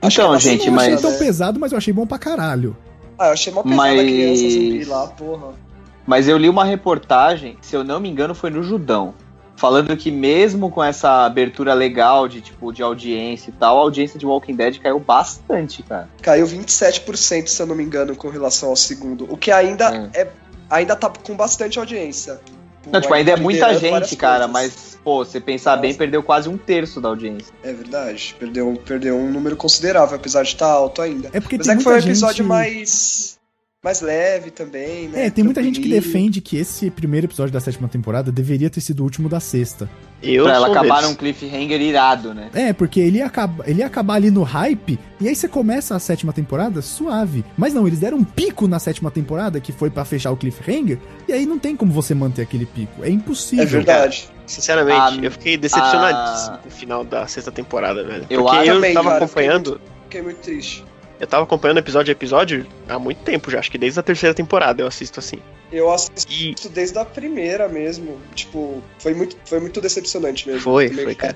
Então, é bastante gente, eu não achei mas- tão pesado, mas eu achei bom pra caralho. Ah, eu achei mó pesado Mas- a criança zumbi lá, porra. Mas eu li uma reportagem, se eu não me engano, foi no Judão. Falando que mesmo com essa abertura legal de tipo de audiência e tal, a audiência de Walking Dead caiu bastante, cara. Caiu 27%, se eu não me engano, com relação ao segundo. O que ainda é, ainda tá com bastante audiência. Não, tipo, ainda é muita gente, cara, coisas. mas, pô, você pensar bem, perdeu quase um terço da audiência. É verdade, perdeu, perdeu um número considerável, apesar de estar alto ainda. É porque Mas tem é que foi um episódio gente... mais, mais leve também, né? É, tem muita gente que defende que esse primeiro episódio da sétima temporada deveria ter sido o último da sexta. Eu pra ela acabar deles. num cliffhanger irado, né? É, porque ele ia, acaba, ele ia acabar ali no hype, e aí você começa a sétima temporada suave. Mas não, eles deram um pico na sétima temporada, que foi pra fechar o cliffhanger, e aí não tem como você manter aquele pico. É impossível. É verdade. Sinceramente, Ah, eu fiquei decepcionado ah. com o final da sexta temporada, velho. Eu Porque acho eu também, tava cara, acompanhando. Fiquei muito triste. Eu tava acompanhando episódio a episódio há muito tempo já, acho que desde a terceira temporada eu assisto assim. Eu assisto E desde a primeira mesmo. Tipo, foi muito, foi muito decepcionante mesmo. Foi, foi, cara.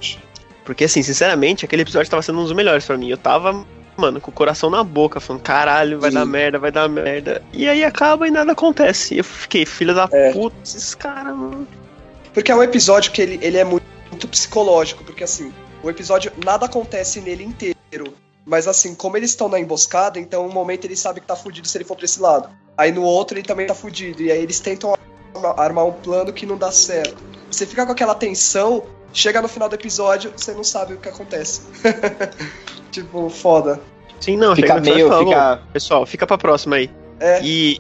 Porque, assim, sinceramente, aquele episódio tava sendo um dos melhores pra mim. Eu tava, mano, com o coração na boca, falando, caralho, vai Sim. dar merda, vai dar merda. E aí acaba e nada acontece. E eu fiquei, filha da É. puta, esses caras, mano. Porque é um episódio que ele, ele é muito, muito psicológico, porque assim, o episódio nada acontece nele inteiro. Mas assim, como eles estão na emboscada, então um momento ele sabe que tá fudido se ele for pra esse lado. Aí no outro ele também tá fudido. E aí eles tentam arma- armar um plano que não dá certo. Você fica com aquela tensão, chega no final do episódio, você não sabe o que acontece. [LAUGHS] tipo, foda. Sim, não, Fica meio, fala, fica. "Bom, Pessoal, fica pra próxima aí. É, E,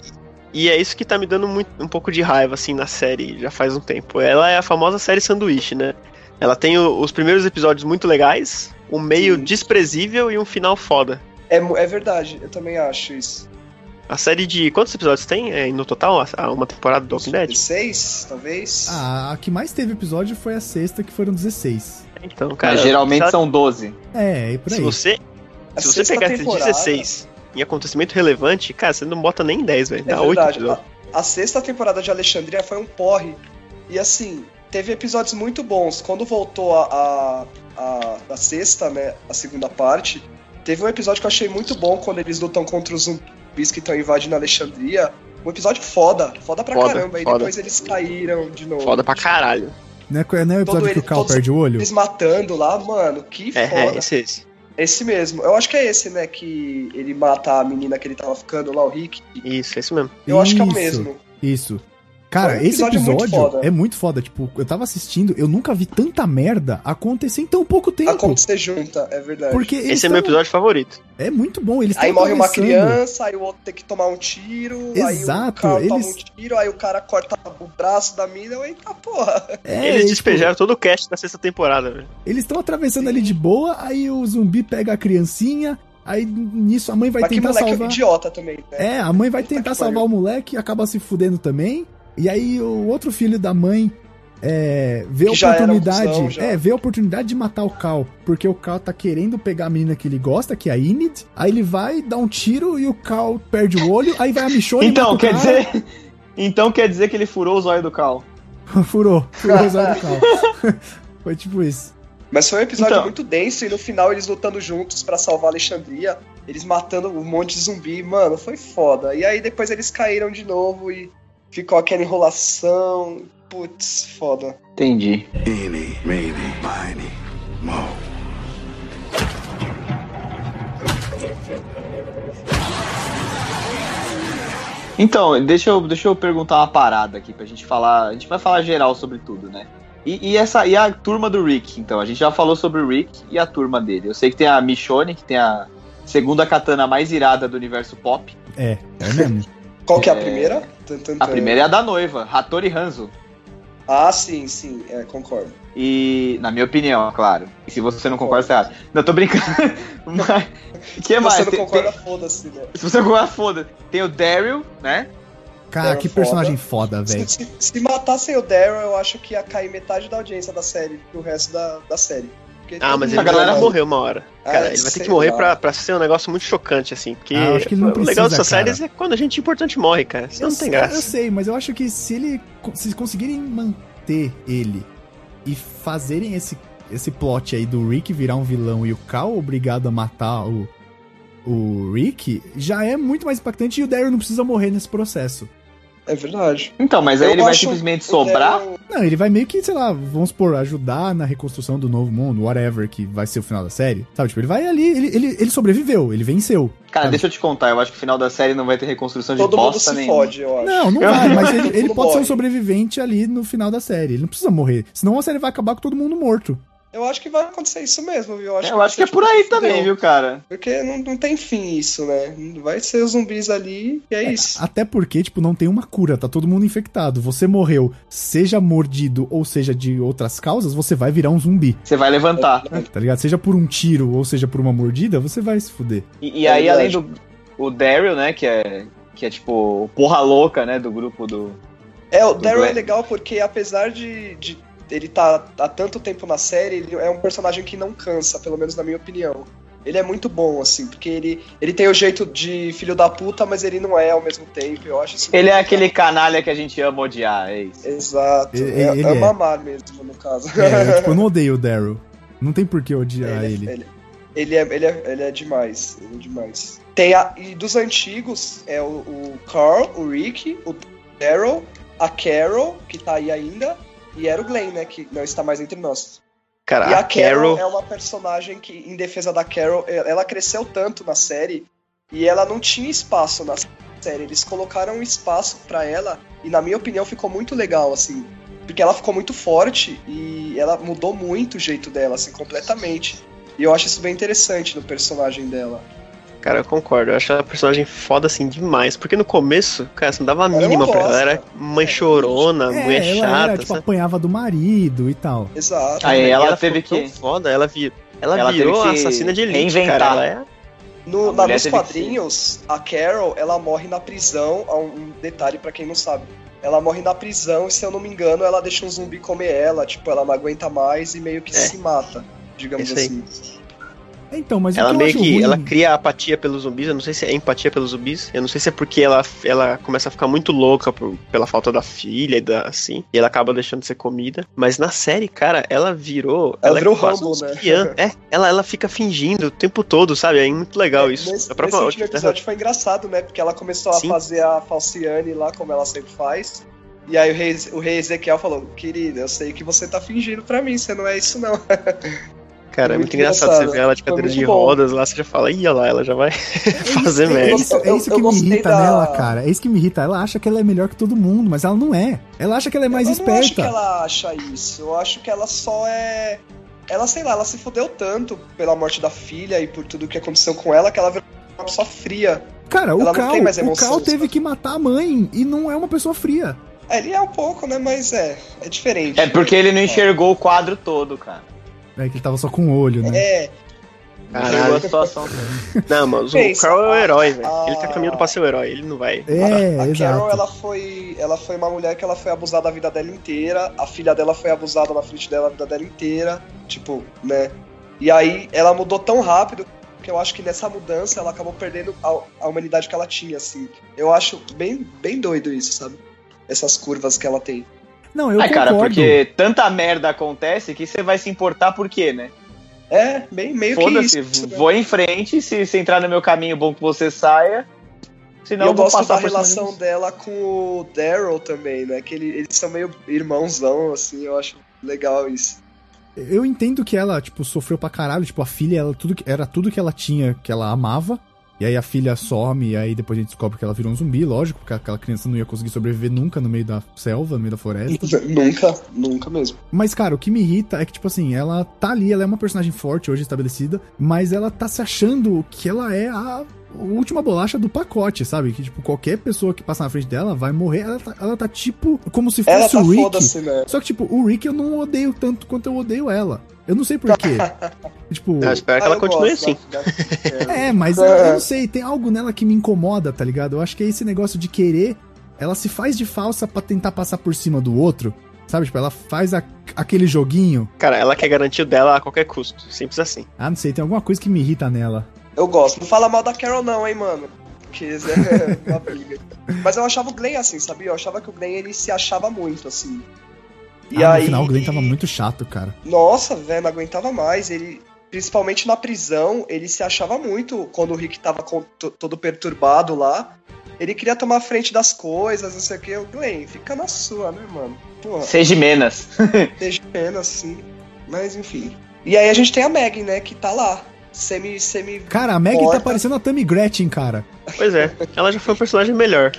e é isso que tá me dando muito, um pouco de raiva, assim, na série, já faz um tempo. Ela é a famosa série sanduíche, né? Ela tem o- os primeiros episódios muito legais, um meio Sim. desprezível e um final foda. é, é verdade, eu também acho isso. A série de. Quantos episódios tem é, no total? A- Uma temporada do Walking Dead? Seis, talvez? Ah, a que mais teve episódio foi a sexta, que foram 16. Então, cara. Mas geralmente se, são 12. É, e por se aí. você, A se você pegar esses temporada- 16 em acontecimento relevante, cara, você não bota nem 10, velho. É Dá 8 verdade. episódios. A, a sexta temporada de Alexandria foi um porre. E assim, teve episódios muito bons. Quando voltou a, a, a, a sexta, né? A segunda parte, teve um episódio que eu achei muito bom quando eles lutam contra os zumbis que estão invadindo Alexandria. Um episódio foda, foda pra Foda, caramba. E foda. depois eles caíram de novo. Foda pra caralho. Não é, não é o Todo episódio que ele- o Cal perde o olho? Eles matando lá, mano, que É, foda. é, esse é esse. Esse mesmo. Eu acho que é esse, né? Que ele mata a menina que ele tava ficando lá, o Rick. Isso, esse mesmo. Eu acho que é o Isso. mesmo. Isso. Cara, um esse episódio episódio muito foda. é muito foda. Tipo, eu tava assistindo, eu nunca vi tanta merda acontecer em tão pouco tempo. Acontecer junta, é verdade. Porque Esse é meu episódio favorito. É muito bom, eles Aí morre uma criança, aí o outro tem que tomar um tiro, Exato, aí o cara toma eles- um tiro, aí o cara corta o braço da mina, eita porra. É, Eles tipo, despejaram todo o cast da sexta temporada, velho. Eles estão atravessando ali de boa, aí o zumbi pega a criancinha, aí nisso a mãe vai Mas que tentar moleque salvar. idiota também, né? É, a mãe vai tentar que salvar pariu. o moleque e acaba se fudendo também. E aí o outro filho da mãe é, vê a um oportunidade. cuzão, é, vê a oportunidade de matar o Cal. Porque o Cal tá querendo pegar a menina que ele gosta, que é a Enid. Aí ele vai, dá um tiro e o Cal perde o olho. Aí vai a Michonne e Então, quer cara. dizer. Então quer dizer que ele furou o zóio do Cal. [LAUGHS] furou, furou os olhos do Cal. [LAUGHS] Foi tipo isso. Mas foi um episódio Então. muito denso e no final eles lutando juntos pra salvar Alexandria, eles matando um monte de zumbi, mano, foi foda. E aí depois eles caíram de novo e ficou aquela enrolação. Putz, foda. Entendi. Eeny, meeny, miny, mo. Então, deixa eu, deixa eu perguntar uma parada aqui pra gente falar. A gente vai falar geral sobre tudo, né? E, e essa, e a turma do Rick, então? A gente já falou sobre o Rick e a turma dele. Eu sei que tem a Michonne, que tem a segunda katana mais irada do universo pop. É, é mesmo. [LAUGHS] Qual que é a É. primeira? Tan, tan, A primeira é a da noiva, Hattori Hanzo. Ah, sim, sim, é, concordo. E, na minha opinião, claro. E se você não concorda, você acha. Não, tô brincando. [LAUGHS] Mas, que Se mais? você não Tem- concorda, tem- foda-se, né? se você não concorda, foda. Tem o Daryl, né? Cara, Daryl que foda. personagem foda, velho. Se, se, se matassem o Daryl, eu acho que ia cair metade da audiência da série pro resto da, da série. Porque Ah, mas mundo a galera morreu uma hora. Ah, Cara, ele vai ter que morrer lá. pra, pra ser um negócio muito chocante, assim. Porque Ah, eu acho que ele não o legal dessas cara. séries é quando a gente importante morre, cara. Senão não tem sei- graça. Eu sei, mas eu acho que se ele. Se conseguirem manter ele e fazerem esse, esse plot aí do Rick virar um vilão e o Cal obrigado a matar o, o Rick, já é muito mais impactante e o Daryl não precisa morrer nesse processo. É verdade. Então, mas aí Eu ele vai simplesmente sobrar. Não, ele vai meio que, sei lá, vamos supor, ajudar na reconstrução do novo mundo, whatever, que vai ser o final da série. Sabe, tipo, ele vai ali, ele, ele, ele sobreviveu, ele venceu. Cara, sabe? deixa eu te contar, eu acho que o final da série não vai ter reconstrução de Todo mundo bosta se nenhuma. fode, eu acho. Não, não [LAUGHS] vai, mas ele, ele pode ser um morre. sobrevivente ali no final da série. Ele não precisa morrer. Senão a série vai acabar com todo mundo morto. Eu acho que vai acontecer isso mesmo, viu? Eu acho, Eu acho que é ser, por tipo, aí fudeu. também, viu, cara? Porque não, não tem fim isso, né? Vai ser os zumbis ali e é isso. Até porque, tipo, não tem uma cura, tá todo mundo infectado. Você morreu, seja mordido ou seja de outras causas, você vai virar um zumbi, Você vai levantar. tá ligado? Seja por um tiro ou seja por uma mordida, você vai se fuder. E, e É aí, além verdade. do o Daryl, né, que é, que é tipo porra louca, né, do grupo do... É, o Do Daryl é legal porque apesar de, de ele tá há tanto tempo na série, ele é um personagem que não cansa, pelo menos na minha opinião. Ele é muito bom, assim, porque ele, ele tem o jeito de filho da puta, mas ele não é ao mesmo tempo. Eu acho isso Ele é aquele canalha que a gente ama odiar, é isso. Exato. Ele- é, ele é é. mamar mesmo, no caso. É, eu, tipo, eu não [LAUGHS] odeio o Daryl. Não tem por que odiar ele, ele. é- ele, ele é, ele, é, ele é demais. Ele é demais. Tem a, e dos antigos é o, o Carl, o Rick, o Daryl, a Carol, que tá aí ainda, e era o Glenn, né? Que não está mais entre nós. Cara, E a, a Carol, Carol. é uma personagem que, em defesa da Carol, ela cresceu tanto na série e ela não tinha espaço na série. Eles colocaram um espaço pra ela e, na minha opinião, ficou muito legal, assim. Porque ela ficou muito forte e ela mudou muito o jeito dela, assim, completamente. E eu acho isso bem interessante no personagem dela. Cara, eu concordo. Eu acho ela personagem foda assim demais. Porque no começo, cara, você não dava a Ela é mínima pra ela. Ela era mãe chorona, É, mulher ela chata. era, tipo, sabe? apanhava do marido e tal. Exato. Aí ela ficou teve que- foda, ela, vir... ela, Ela virou a assassina de elite, reinventar. cara. Ela é... No, A na, nos quadrinhos, a Carol, ela morre na prisão. há Um detalhe pra quem não sabe. Ela morre na prisão e, se eu não me engano, ela deixa um zumbi comer ela. Tipo, ela não aguenta mais e meio que É. se mata, digamos Isso aí. Então, mas Ela o que eu meio acho que ruim... ela cria apatia pelos zumbis. Eu não sei se é empatia pelos zumbis. Eu não sei se é porque ela, ela começa a ficar muito louca por- pela falta da filha e da assim. E ela acaba deixando de ser comida. Mas na série, cara, ela virou. Ela é virou um né? espiã. [LAUGHS] É, ela, ela fica fingindo o tempo todo, sabe? É muito legal isso. Nesse, A própria- nesse último episódio foi engraçado, né? Porque ela começou a Sim. fazer a Falciane lá, como ela sempre faz. E aí o rei, o rei Ezequiel falou, querida, eu sei que você tá fingindo pra mim, você não é isso não. [LAUGHS] Cara, é Muito muito engraçado, engraçado. você vê ela de cadeira de bom. rodas lá, você já fala, ih, olha lá, ela já vai [LAUGHS] fazer é, merda. isso, é Eu- isso eu que me irrita da- nela, cara. É isso que me irrita. Ela acha que ela é melhor que todo mundo, mas ela não é. Ela acha que ela é mais eu não acho que esperta. ela acha isso, eu acho que ela só é... Ela, sei lá, ela se fudeu tanto pela morte da filha e por tudo que aconteceu com ela, que ela virou uma pessoa fria. Cara, o ela não Cal, tem mais o Cal teve que matar a mãe e não é uma pessoa fria. É, Ele é um pouco, né, mas é, é diferente. É porque ele não enxergou o quadro todo, cara. É que ele tava só com o olho, né? É, Não Caralho. a situação. Não, mas o Pensa, Carl é o a- herói, velho. a- Ele tá caminhando pra ser o herói, ele não vai. É, a exato. Carol, ela foi, ela foi uma mulher que ela foi abusada a vida dela inteira. A filha dela foi abusada na frente dela a vida dela inteira. Tipo, né? E aí ela mudou tão rápido que eu acho que nessa mudança ela acabou perdendo a, a humanidade que ela tinha, assim. Eu acho bem, bem doido isso, sabe? Essas curvas que ela tem. Não, eu cara, concordo. porque tanta merda acontece que você vai se importar por quê, né? É, bem, meio que Foda-se, isso. né? vou em frente, se, se entrar no meu caminho, bom que você saia. Senão eu eu vou gosto passar da de relação você. dela com o Daryl também, né? Que ele- eles são meio irmãozão, assim, eu acho legal isso. Eu entendo que ela, tipo, sofreu pra caralho. Tipo, a filha, ela, tudo, era tudo que ela tinha, que ela amava. E aí a filha some, e aí depois a gente descobre que ela virou um zumbi, lógico, porque aquela criança não ia conseguir sobreviver nunca no meio da selva, no meio da floresta. nunca, nunca mesmo. Mas, cara, o que me irrita é que, tipo assim, ela tá ali, ela é uma personagem forte hoje estabelecida, mas ela tá se achando que ela é a, última bolacha do pacote, sabe? Que, tipo, qualquer pessoa que passa na frente dela vai morrer. Ela tá, ela tá tipo, como se fosse tá o Rick. né? Só que, tipo, o Rick eu não odeio tanto quanto eu odeio ela. Eu não sei porquê. [LAUGHS] tipo. Eu espero que Ah, ela continue gosto assim. [LAUGHS] É, mas eu, eu não sei, tem algo nela que me incomoda, tá ligado? Eu acho que é esse negócio de querer. Ela se faz de falsa pra tentar passar por cima do outro. Sabe? Tipo, ela faz a- aquele joguinho. Cara, ela quer garantir o dela a qualquer custo. Simples assim. Ah, não sei, tem alguma coisa que me irrita nela. Eu gosto. Não fala mal da Carol, não, hein, mano. Porque é [LAUGHS] uma briga. Mas eu achava o Glenn assim, sabia? Eu achava que o Glenn ele se achava muito, assim. E ah, aí. no final o Glenn tava muito chato, cara. Nossa, velho, não aguentava mais. Ele. Principalmente na prisão, ele se achava muito quando o Rick tava com- to- todo perturbado lá. Ele queria tomar frente das coisas, não sei o que. O Glenn, fica na sua, né, mano? Porra, Seja menos. deixa pena, assim. Mas enfim. E aí a gente tem a Meg, né, que tá lá. Semi. semi Cara, a Maggie tá parecendo a Tammy Gretchen, cara. Pois é, ela já foi um personagem melhor.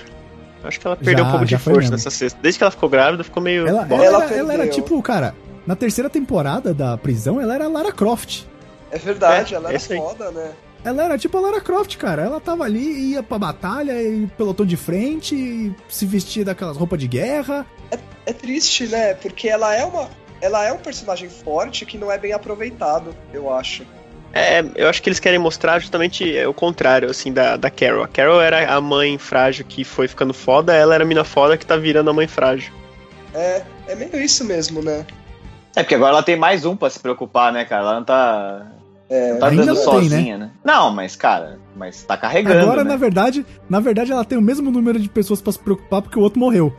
Acho que ela perdeu Já, um pouco de força mesmo. nessa sexta. Desde que ela ficou grávida, ficou meio. Ela, ela, Ela era, ela era tipo, cara, na terceira temporada da prisão, ela era a Lara Croft. É verdade, É, ela era foda, né? Ela era tipo a Lara Croft, cara. Ela tava ali, ia pra batalha, e pelotão de frente, e se vestia daquelas roupas de guerra. É triste, né? Porque ela é uma. Ela é um personagem forte que não é bem aproveitado, eu acho. É, eu acho que eles querem mostrar justamente é, o contrário, assim, da, da Carol. A Carol era a mãe frágil que foi ficando foda, ela era a mina foda que tá virando a mãe frágil. É, é meio isso mesmo, né? É porque agora ela tem mais um pra se preocupar, né, cara? Ela não tá, É, não tá dando não tem, sozinha, né? Não, mas, cara, mas tá carregando. Agora, né? na verdade, na verdade, ela tem o mesmo número de pessoas pra se preocupar porque o outro morreu.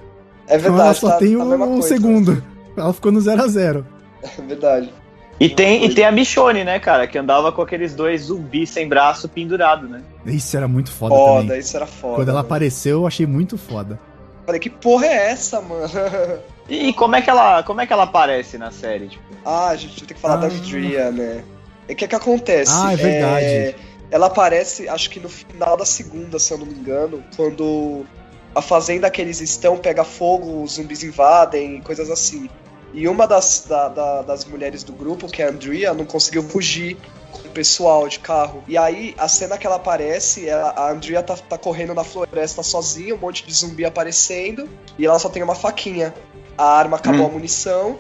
é Então verdade. ela só tá- tem tá um, um coisa. segundo. Ela ficou no 0 a 0 [LAUGHS] É verdade. E tem, e tem a Michonne, né, cara? Que andava com aqueles dois zumbis sem braço pendurado, né? Isso era muito foda, Foda, também. isso era foda. Quando ela mano. apareceu, eu achei muito foda. Falei, que porra é essa, mano? [LAUGHS] E como é que ela, como é que ela aparece na série? Tipo, ah, a gente tem que falar da Ah. Andrea, né? E o que que acontece? Ah, é verdade. ela aparece, acho que no final da segunda, se eu não me engano, quando a fazenda que eles estão pega fogo, os zumbis invadem, coisas assim. E uma das, da- da- das mulheres do grupo, que é a Andrea, não conseguiu fugir com o pessoal de carro. E aí, a cena que ela aparece, ela- a Andrea tá, tá correndo na floresta sozinha, um monte de zumbi aparecendo, e ela só tem uma faquinha. A arma acabou Hum. a munição.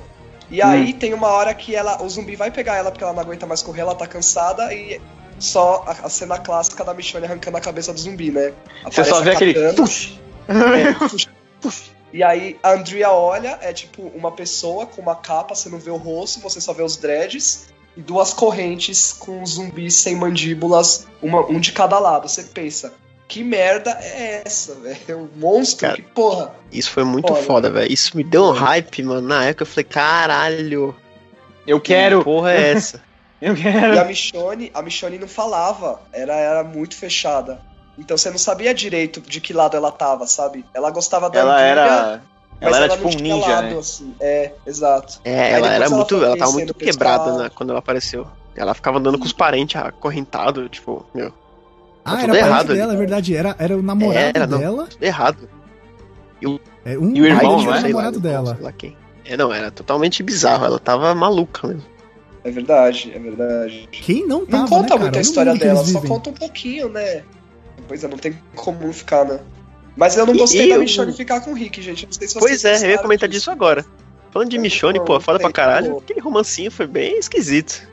E aí tem uma hora que ela, o zumbi vai pegar ela porque ela não aguenta mais correr, ela tá cansada e só a, a cena clássica da Michonne arrancando a cabeça do zumbi, né? você Aparece só a vê aquele. Push! é, [LAUGHS] puxa, puxa. E aí a Andrea olha, é tipo uma pessoa com uma capa, você não vê o rosto, você só vê os dreads, e duas correntes com zumbis sem mandíbulas, uma, um de cada lado. Você pensa, que merda é essa, velho? É um monstro? Cara, que porra? Isso foi muito Foda. foda, velho. Isso me deu um hype, mano. Na época eu falei, caralho. Eu Que quero! porra é [LAUGHS] essa? Eu E quero! a Michonne, a Michonne não falava, era, era muito fechada. Então você não sabia direito de que lado ela tava, sabe? Ela gostava da Ela Andrea, era. mas Ela era não tipo um ninja, lado, né? assim. É, exato. É, ela era ela muito. Ela tava muito o quebrada né, quando ela apareceu. Ela ficava andando com os parentes acorrentados, tipo, meu, Ah, tudo era parente errado dela, é verdade. Era, era o namorado Era, não. dela. tudo errado. É, um E o irmão, não era é? o lá, namorado dela. sei lá quem. É, não, era totalmente bizarro. Ela tava maluca mesmo. É verdade, é verdade. Quem não tava, Não conta né, cara? muito a Olha o história dela, só vivem. conta um pouquinho, né? Pois é, não tem como ficar, né? Mas eu não gostei E da eu- Michonne ficar com o Rick, gente. Eu Não sei se Pois é, eu ia comentar disso agora. Falando de Eu Michonne, pô, foda pra caralho. pô. Aquele romancinho foi bem esquisito.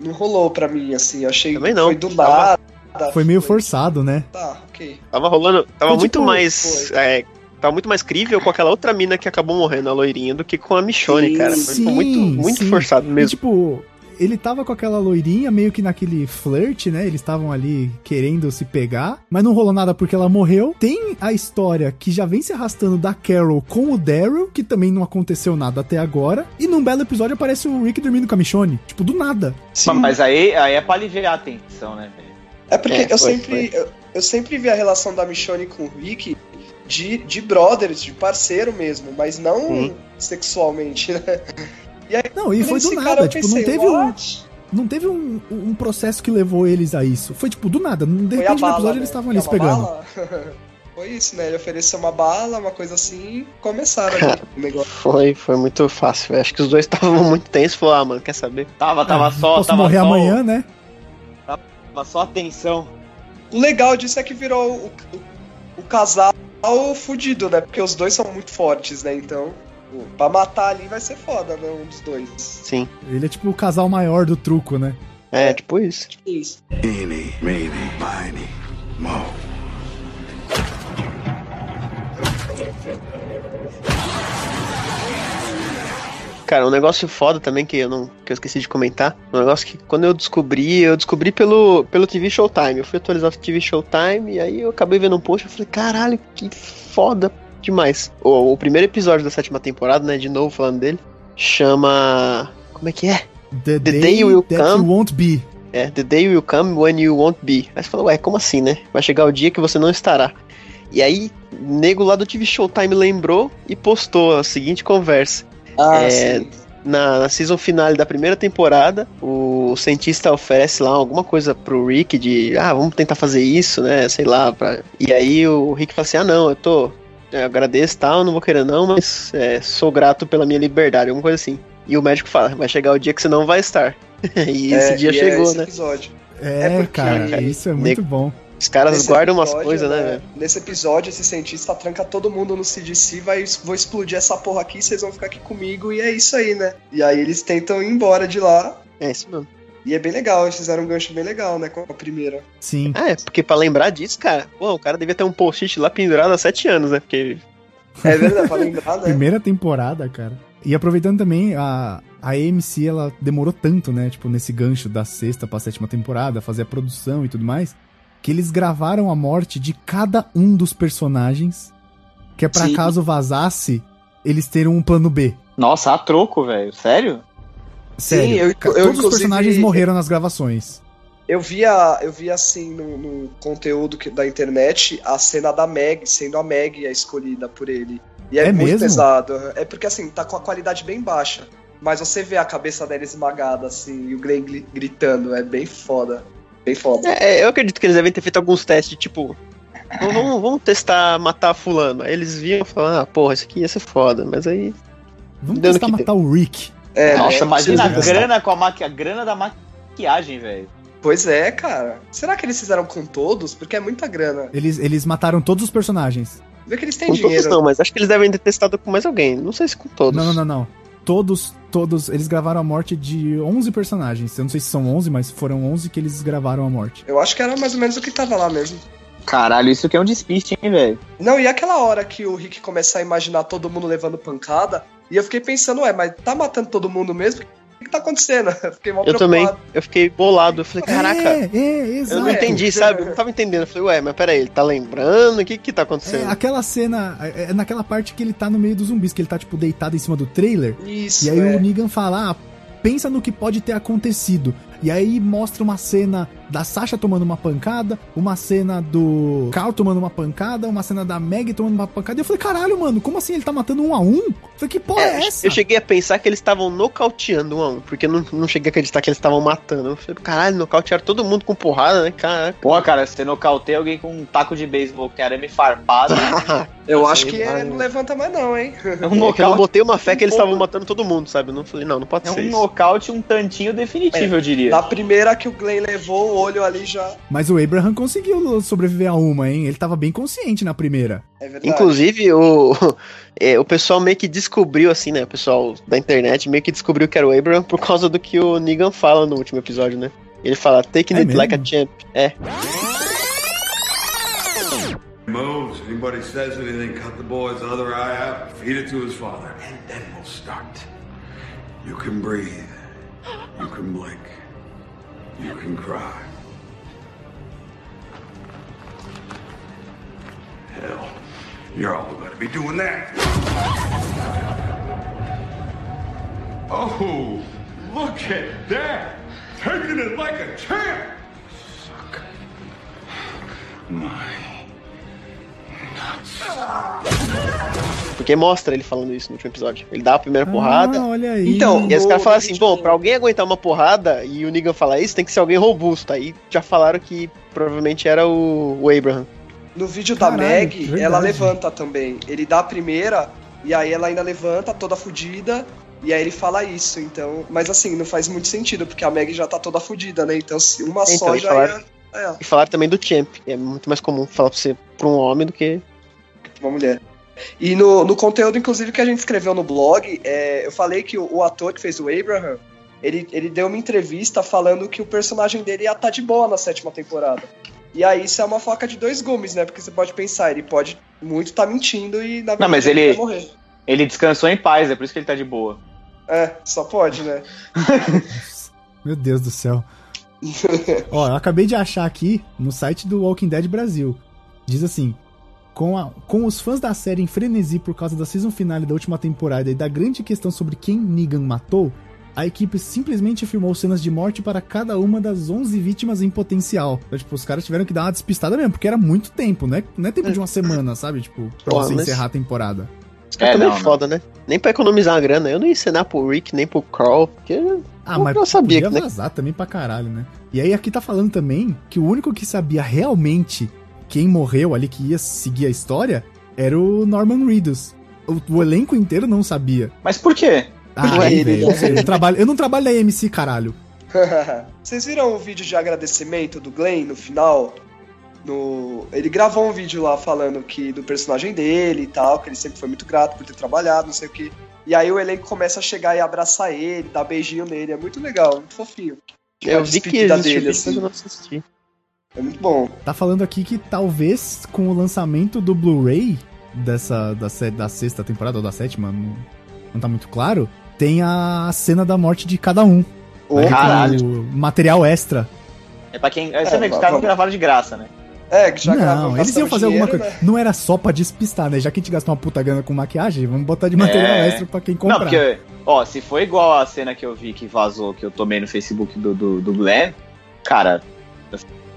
Não rolou pra mim, assim. Eu achei Também não. foi do Tava- nada. Foi meio forçado, né? Tá, ok. Tava rolando. Tava Foi muito tipo- mais. é, tava muito mais crível com aquela outra mina que acabou morrendo, a loirinha, do que com a Michonne, Sim, cara. Foi sim, muito, muito sim. forçado E, mesmo. tipo, ele tava com aquela loirinha meio que naquele flirt, né? Eles estavam ali querendo se pegar, mas não rolou nada porque ela morreu. Tem a história que já vem se arrastando da Carol com o Daryl, que também não aconteceu nada até agora. E num belo episódio aparece o Rick dormindo com a Michonne. Tipo, do nada. Sim. Mas aí, aí é pra aliviar a tensão, né? É porque É, eu, foi, sempre, eu, eu sempre vi a relação da Michonne com o Rick de, de brothers, de parceiro mesmo, mas não Sim. sexualmente, né? Não, e foi do nada. cara tipo, não pensei, teve um, "What?" não teve um, um processo que levou eles a isso. Foi tipo, do nada. De repente no bala, episódio né? eles estavam ali se pegando. [LAUGHS] Foi isso, né? Ele ofereceu uma bala, uma coisa assim, começaram ali [LAUGHS] o negócio. Foi, foi muito fácil, velho. Acho que os dois [LAUGHS] estavam muito tensos. Falou, ah, mano, quer saber? Tava, tava Ah, só. Posso tava morrer só, amanhã, né? Tava só a tensão. O legal disso é que virou o, o, o casal fudido, né? Porque os dois são muito fortes, né? Então, pô, pra matar ali vai ser foda, né? Um dos dois. Sim. Ele é tipo o casal maior do truco, né? É, tipo isso. Isso. Eeny, meeny, miny, mo. Cara, um negócio foda também que eu não que eu esqueci de comentar. Um negócio que quando eu descobri, eu descobri pelo, pelo TV Showtime. Eu fui atualizar o TV Showtime e aí eu acabei vendo um post e falei, caralho, que foda demais. O, o primeiro episódio da sétima temporada, né? De novo falando dele, chama. Como é que é? The, The day will that come. you won't be. É, The Day Will Come When You Won't Be. Aí você falou, ué, como assim, né? Vai chegar o dia que você não estará. E aí, nego lá do TV Showtime lembrou e postou a seguinte conversa. Ah, É, sim. Na, na season finale da primeira temporada, o cientista oferece lá alguma coisa pro Rick de, ah, vamos tentar fazer isso, né? Sei lá. Pra... E aí o Rick fala assim: ah, não, eu tô. Eu agradeço e tal, não vou querer não, mas é, sou grato pela minha liberdade, alguma coisa assim. E o médico fala: vai chegar o dia que você não vai estar. [LAUGHS] e esse É, dia e é chegou, esse né? Episódio. É, É porque- cara, isso é muito bom. Os caras Nesse guardam umas episódio, coisas, né, velho? Nesse episódio, esse cientista tranca todo mundo no CDC, vai, vou explodir essa porra aqui, vocês vão ficar aqui comigo, e é isso aí, né? E aí eles tentam ir embora de lá, É isso mesmo. E é bem legal, eles fizeram um gancho bem legal, né, com a primeira. Sim. Ah, é, porque pra lembrar disso, cara, pô, o cara devia ter um post-it lá pendurado há sete anos, né? Porque É verdade, pra lembrar, né? Primeira temporada, cara. E aproveitando também, a, a AMC, ela demorou tanto, né? Tipo, nesse gancho da sexta pra sétima temporada, fazer a produção e tudo mais, que eles gravaram a morte de cada um dos personagens, que é pra Sim. caso vazasse, eles terem um plano B. Nossa, a troco, velho. Sério? Sério, eu- ca- eu, todos os inclusive- personagens morreram nas gravações. Eu via, eu via assim no, no conteúdo que- da internet a cena da Meg, sendo a Meg a escolhida por ele. E é, É muito mesmo? pesado. É porque assim, tá com a qualidade bem baixa. Mas você vê a cabeça dela esmagada, assim, e o Glenn gri- gritando, é bem foda. Bem foda. É, eu acredito que eles devem ter feito alguns testes, tipo. "Vamos- Vamos, testar matar fulano. Aí eles viam e falaram, ah, porra, isso aqui ia ser foda. Mas aí. Vamos que matar o Rick. É, Nossa, imagina a Precisa- grana com a, maqui... a grana da maquiagem, velho. Pois é, cara. Será que eles fizeram com todos? Porque é muita grana. Eles, eles mataram todos os personagens. Vê que eles têm Com dinheiro. todos não, mas acho que eles devem ter testado com mais alguém. Não sei se com todos. Não, não, não, não. Todos, todos, eles gravaram a morte de 11 personagens. Eu não sei se são 11, mas foram 11 que eles gravaram a morte. Eu acho que era mais ou menos o que tava lá mesmo. Caralho, isso que é um despiste, hein, velho? Não, e aquela hora que o Rick começa a imaginar todo mundo levando pancada, e eu fiquei pensando, ué, mas tá matando todo mundo mesmo? O que, que tá acontecendo? [LAUGHS] Eu fiquei mal Eu também. preocupado. Eu fiquei bolado. Eu falei, caraca. É, é, Eu não entendi, sabe? Eu não tava entendendo. Eu falei, ué, mas peraí, ele tá lembrando? O que que tá É, acontecendo? aquela cena, é é naquela parte que ele tá no meio dos zumbis, que ele tá, tipo, deitado em cima do trailer. Isso, E aí é. o Negan fala, ah, pensa no que pode ter acontecido. E aí mostra uma cena da Sasha tomando uma pancada, uma cena do Carl tomando uma pancada, uma cena da Meg tomando uma pancada. E eu falei, caralho, mano, como assim ele tá matando um a um? Eu falei, que porra é, essa? Eu cheguei a pensar que eles estavam nocauteando um a um, porque eu não, não cheguei a acreditar que eles estavam matando. Eu falei, caralho, nocautearam todo mundo com porrada, né? Caraca. Porra, cara, você nocauteia alguém com um taco de beisebol que arame farpado. [LAUGHS] Eu acho que é, não levanta mais não, hein? É um É que eu [LAUGHS] não nocaute, botei uma fé que eles um estavam matando todo mundo, sabe? Eu não falei, não, não pode é ser um isso. nocaute um tantinho definitivo, eu diria. Na primeira que o Glenn levou, o olho ali já. Mas o Abraham conseguiu sobreviver a uma, hein? Ele tava bem consciente na primeira. É verdade. Inclusive, o, [LAUGHS] é, o pessoal meio que descobriu, assim, né? O pessoal da internet meio que descobriu que era o Abraham por causa do que o Negan fala no último episódio, né? Ele fala, taking É it mesmo? like a champ. É. Moves. Anybody says anything, cut the boy's other eye out, feed it to his father, and then we'll start. You can breathe. You can blink. You can cry. Hell, you're all gonna be doing that. Oh, look at that! Taking it like a champ! Suck. My Porque mostra ele falando isso no último episódio. Ele dá a primeira porrada. Ah, olha aí. Então, E aí os caras falam assim, bom, do- pra alguém aguentar uma porrada e o Negan falar isso, tem que ser alguém robusto. Aí já falaram que provavelmente era o, o Abraham. No vídeo Caralho, da Meg, verdade. ela levanta também. Ele dá a primeira, e aí ela ainda levanta, toda fudida, e aí ele fala isso, então. Mas assim, não faz muito sentido, porque a Meg já tá toda fudida, né? Então se uma Então, só já falaram- ia. É, E falaram também do Champ. que É muito mais comum falar pra você pra um homem do que. uma mulher. E no, no conteúdo, inclusive, que a gente escreveu no blog, é, eu falei que o, o ator que fez o Abraham, ele, ele deu uma entrevista falando que o personagem dele ia estar de boa na sétima temporada. E aí isso é uma faca de dois gumes, né? Porque você pode pensar, ele pode muito estar mentindo e na verdade Não, mas ele- vai morrer. Ele descansou em paz, é por isso que ele tá de boa. É, só pode, né? [LAUGHS] Meu Deus do céu. [LAUGHS] Ó, eu acabei de achar aqui no site do Walking Dead Brasil. Diz assim: com, a- com os fãs da série em frenesi por causa da season finale da última temporada e da grande questão sobre quem Negan matou, a equipe simplesmente filmou cenas de morte para cada uma das 11 vítimas em potencial. Então, tipo, os caras tiveram que dar uma despistada mesmo, porque era muito tempo, né? Não é tempo de uma semana, sabe? Tipo, pra Porra, você mas- encerrar a temporada. Os caras É, também não, é foda, né? Nem pra economizar a grana. Eu não ia ensinar pro Rick nem pro Carl, porque. Ah, Eu mas já sabia podia que, né? vazar também pra caralho, né? E aí aqui tá falando também que o único que sabia realmente quem morreu ali, que ia seguir a história, era o Norman Reedus. O, o elenco inteiro não sabia. Mas por quê? Ah, Ué, ele- velho, eu, sei, eu não trabalho, eu não trabalho na MC, caralho. [LAUGHS] Vocês viram o vídeo de agradecimento do Glenn no final? No... Ele gravou um vídeo lá falando que do personagem dele e tal, que ele sempre foi muito grato por ter trabalhado, não sei o que. E aí o elenco começa a chegar e abraçar ele, dar beijinho nele. É muito legal, muito fofinho. Tipo, a Eu vi que existe dele, mas assim. eu não assisti. É muito bom. Tá falando aqui que talvez com o lançamento do Blu-ray dessa da, da sexta temporada ou da sétima, não, não tá muito claro, tem a cena da morte de cada um. Ter Caralho. o material extra. É pra quem. Você É, vê que os caras não vamos- gravaram de graça, né? É, que já não, eles iam fazer alguma coisa. né? Não era só pra despistar, né? Já que a gente gastou uma puta grana com maquiagem, vamos botar de material É. extra pra quem comprar. Não, porque, ó, se for igual a cena que eu vi que vazou, que eu tomei no Facebook do, do, do Glenn, cara,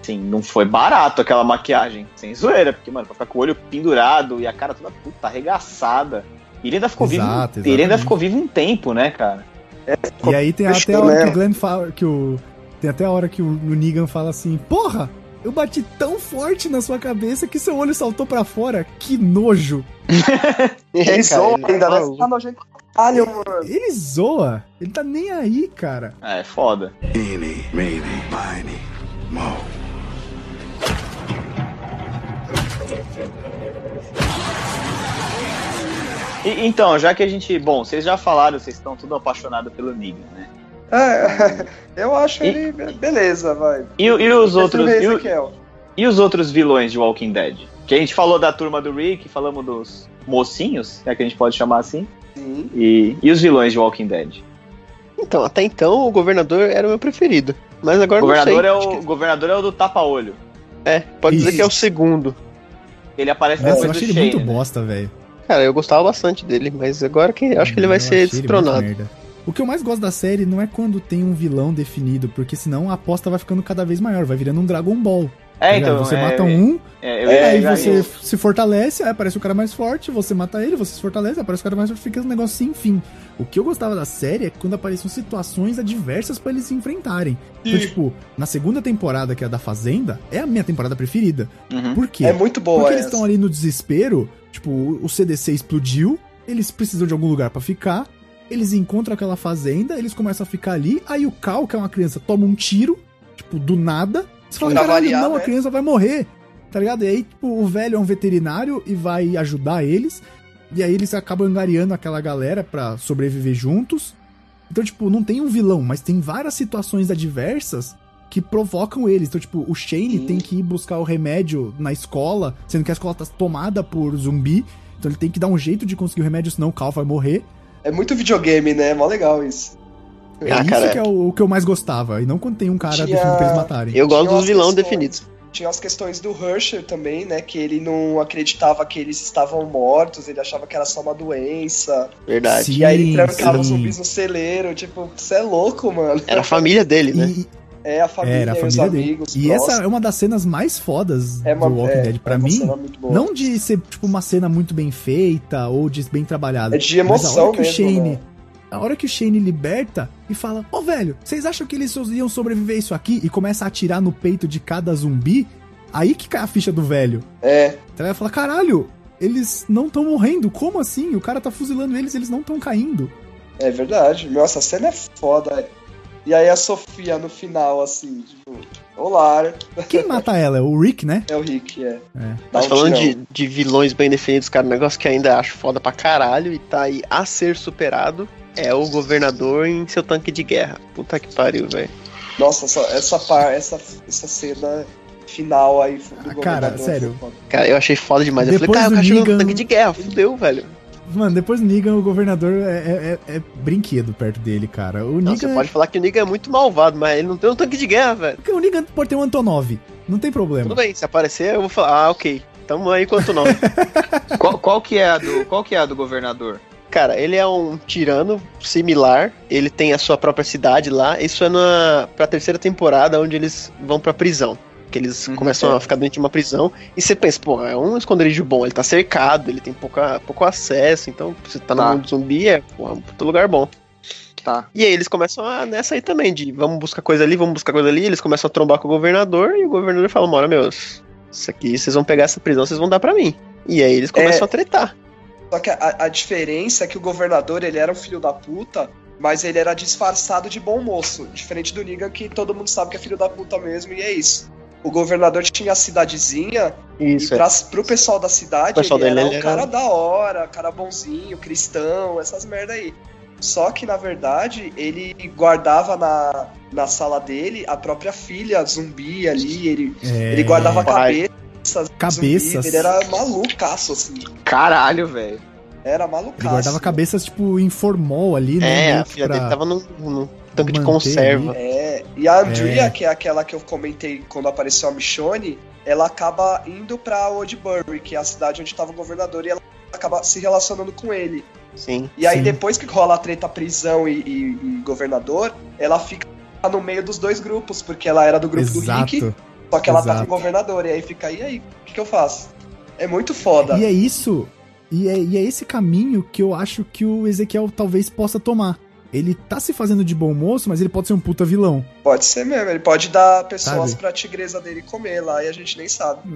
assim, não foi barato aquela maquiagem, sem zoeira, porque, mano, pra ficar com o olho pendurado e a cara toda puta arregaçada. Ele ainda ficou Exato, vivo. Ele ainda ficou vivo um tempo, né, cara? E aí tem até a hora que o Glenn fala. Que o, tem até a hora que o, o Negan fala assim: Porra! Eu bati tão forte na sua cabeça que seu olho saltou pra fora. Que nojo! [LAUGHS] É, Ele zoa ele ainda, né? fala- Tá nojento. Ele zoa. Ele tá nem aí, cara. É, foda. Eeny, meeny, miny, mo. E- então, já que a gente. Bom, vocês já falaram, vocês estão tudo apaixonados pelo Negan, né? É, [LAUGHS] eu acho E- ele. be- Beleza, vai. E, o- e os outros. E, o- Ezequiel. e os outros vilões de Walking Dead? Que a gente falou da turma do Rick, falamos dos mocinhos, é que a gente pode chamar assim. Sim. E, e os vilões de Walking Dead? Então, até então o governador era o meu preferido. Mas agora O governador, não é sei. o, governador é o do tapa-olho. É, pode dizer que é o segundo. Ele aparece Nossa, eu depois do achei ele Shane. muito né? bosta, velho. Cara, eu gostava bastante dele, mas agora que acho que ele vai Eu ser destronado. O que eu mais gosto da série não é quando tem um vilão definido, porque senão a aposta vai ficando cada vez maior, vai virando um Dragon Ball. tá É, ligado? então. você é, mata um, É, E ia aí você isso. se fortalece, aí aparece o cara mais forte, você mata ele, você se fortalece, aparece o cara mais forte, fica um negócio sem fim. O que eu gostava da série é quando apareciam situações adversas pra eles se enfrentarem. Então, tipo, na segunda temporada, que é a da Fazenda, é a minha temporada preferida. Uhum. Por quê? É muito boa Porque eles essa. estão ali no desespero, tipo, o CDC explodiu, eles precisam de algum lugar pra ficar, eles encontram aquela fazenda, eles começam a ficar ali, aí o Cal, que é uma criança, toma um tiro, tipo, do nada. Você fala, caralho, variar, não, a né? criança vai morrer, tá ligado? E aí, tipo, o velho é um veterinário e vai ajudar eles, e aí eles acabam angariando aquela galera pra sobreviver juntos. Então, tipo, não tem um vilão, mas tem várias situações adversas que provocam eles. Então, tipo, o Shane Sim. tem que ir buscar o remédio na escola, sendo que a escola tá tomada por zumbi. Então ele tem que dar um jeito de conseguir o remédio, senão o Cal vai morrer. É muito videogame, né? É mó legal isso. É Ah, isso cara, que é o, o que eu mais gostava. E não quando tem um cara Tinha- definido pra eles matarem. Eu gosto dos questões- definidos. Tinha as questões do Herschel também, né? Que ele não acreditava que eles estavam mortos, ele achava que era só uma doença. Verdade. Sim. E aí ele trancava os sim. zumbis no celeiro. Tipo, você é louco, mano. Era a família dele, né? E, É a família, era a e os família dele. amigos. E essa próximos. é uma das cenas mais fodas é uma, do Walking é, Dead. Pra é mim, não de ser tipo uma cena muito bem feita ou de bem trabalhada. É de Mas a emoção hora que mesmo, o Shane, né? a hora que o Shane liberta e fala: "Ô, velho, vocês acham que eles iam sobreviver isso aqui?" e começa a atirar no peito de cada zumbi, aí que cai a ficha do velho. É, Então vai falar: "Caralho, eles não estão morrendo. Como assim? O cara tá fuzilando eles, eles não estão caindo." é verdade. Nossa, a cena é foda. E aí a Sofia no final, assim, tipo. Polar. Quem mata ela? É o Rick, né? É o Rick, é. É. Mas um falando de, de vilões bem definidos, cara, um negócio que ainda acho foda pra caralho e tá aí a ser superado é o governador em seu tanque de guerra. Puta que pariu, velho. Nossa, essa, essa, par, essa, essa cena final aí do Ah, cara, governador sério. Cara, eu achei foda demais. eu Depois falei, cara, o chegou Negan- tanque de guerra, fudeu, velho. Mano, depois do Negan, o governador é, é- é- é brinquedo perto dele, cara. O Não, Negan. você pode falar que o Negan é muito malvado, mas ele não tem um tanque de guerra, velho. O Negan pode ter um Antonov. Não tem problema. Tudo bem, se aparecer, eu vou falar, ah, ok. Tamo aí quanto não. [LAUGHS] Qual, qual que é a do, qual que é a do governador? Cara, ele é um tirano similar, ele tem a sua própria cidade lá. Isso é na pra terceira temporada, onde eles vão pra prisão. Que eles Uhum, começam é. a ficar dentro de uma prisão. E você pensa, pô, é um esconderijo bom, ele tá cercado, ele tem pouca, pouco acesso. Então, você tá no Tá. mundo zumbi, é porra, um puta lugar bom. Tá. E aí eles começam a nessa aí também, de vamos buscar coisa ali, vamos buscar coisa ali. Eles começam a trombar com o governador e o governador fala: Mora, meus, isso aqui vocês vão pegar essa prisão, vocês vão dar pra mim. E aí eles começam É. a tretar. Só que a, a diferença é que o governador, ele era um filho da puta, mas ele era disfarçado de bom moço. Diferente do Negan, que todo mundo sabe que é filho da puta mesmo, e é isso. O governador tinha a cidadezinha, Isso, e é. pra, pro pessoal da cidade, O pessoal ele dele, era ele um era- cara da hora, cara bonzinho, cristão, essas merda aí. Só que, na verdade, ele guardava na, na sala dele a própria filha zumbi ali, ele, É, ele guardava cabeças. Cabeças. ele era malucaço, assim. Caralho, velho. Era malucaço. Ele guardava cabeças, tipo, em formol ali, né? É, a filha pra- dele tava num, num tanque de conserva. É, e a Andrea, É. que é aquela que eu comentei quando apareceu a Michonne, ela acaba indo pra Oldbury, que é a cidade onde tava o governador, e ela acaba se relacionando com ele. Sim. E aí, Sim. depois que rola a treta prisão e, e- e governador, ela fica no meio dos dois grupos, porque ela era do grupo do Rick, Exato. só que ela tá exato. com o governador, e aí fica, e aí, o que, que eu faço? É muito foda. E é isso. E é, e é esse caminho que eu acho que o Ezequiel talvez possa tomar. Ele tá se fazendo de bom moço, mas ele pode ser um puta vilão. Pode ser mesmo, ele pode dar pessoas Sabe? pra tigresa dele comer lá e a gente nem sabe. [LAUGHS]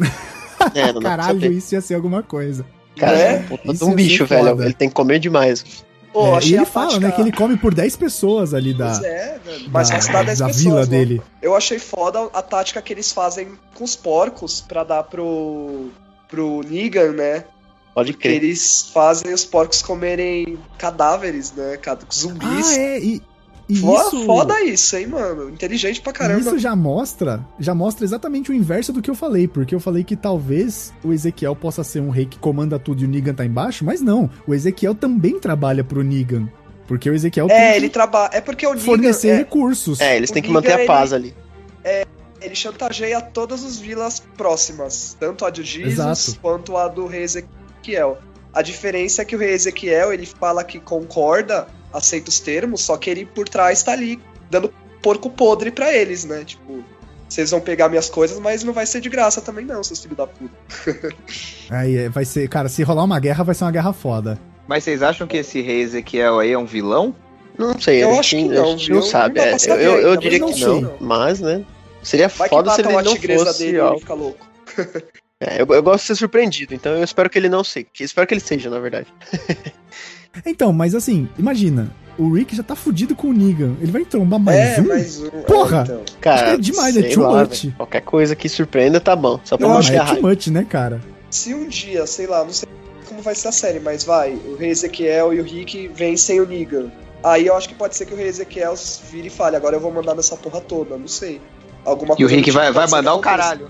É, não Caralho, isso ia ser alguma coisa. Cara, É? é um bicho, velho. foda. Ele tem que comer demais. Pô, É, achei e ele a fala, tática- né, que ele come por 10 pessoas ali da, Pois é, velho. Mas da, dá 10 da pessoas, vila né? dele. Eu achei foda a tática que eles fazem com os porcos pra dar pro, pro Negan, né? Pode Que crer. eles fazem os porcos comerem cadáveres, né? Zumbis. Ah, é, e, e Fo- isso... Foda isso, hein, mano? Inteligente pra caramba. Isso já mostra, já mostra exatamente o inverso do que eu falei, porque eu falei que talvez o Ezequiel possa ser um rei que comanda tudo e o Negan tá embaixo, mas não, o Ezequiel também trabalha pro Negan, porque o Ezequiel É, tem ele que trabalha. É porque o Negan. fornecer é, recursos. É, eles O têm que Negan, manter a ele- paz ali. ele chantageia todas as vilas próximas, tanto a de Jesus Exato. quanto a do rei Ezequiel. A diferença é que o rei Ezequiel ele fala que concorda, aceita os termos, só que ele por trás tá ali dando porco podre pra eles, né? Tipo, vocês vão pegar minhas coisas, mas não vai ser de graça também não, seus filhos da puta. [LAUGHS] Aí vai ser, cara, se rolar uma guerra, vai ser uma guerra foda. Mas vocês acham que esse rei Ezequiel aí é um vilão? Não sei, Eu a acho gente, que não, a gente não sabe. É. eu, eu ainda, diria que não não, sei. mas, né? Seria Vai que foda se ele a não tigresa fosse dele e ele fica louco. [LAUGHS] É, eu, eu gosto de ser surpreendido, então eu espero que ele não seja. que- Espero que ele seja, na verdade. [LAUGHS] Então, mas assim, imagina, o Rick já tá fudido com o Negan, ele vai trombar mais é, um? mais um. Porra! [LAUGHS] É, então. Cara, é demais, é too lá, much. velho. Qualquer coisa que surpreenda tá bom. Só pra Não, manter é too much, né, cara? Se um dia, sei lá, não sei como vai ser a série, mas vai, o rei Ezequiel e o Rick vencem o Negan. Aí eu acho que pode ser que o rei Ezequiel vire e fale, agora eu vou mandar nessa porra toda, não sei. Alguma E o coisa Rick tipo vai, vai mandar o caralho.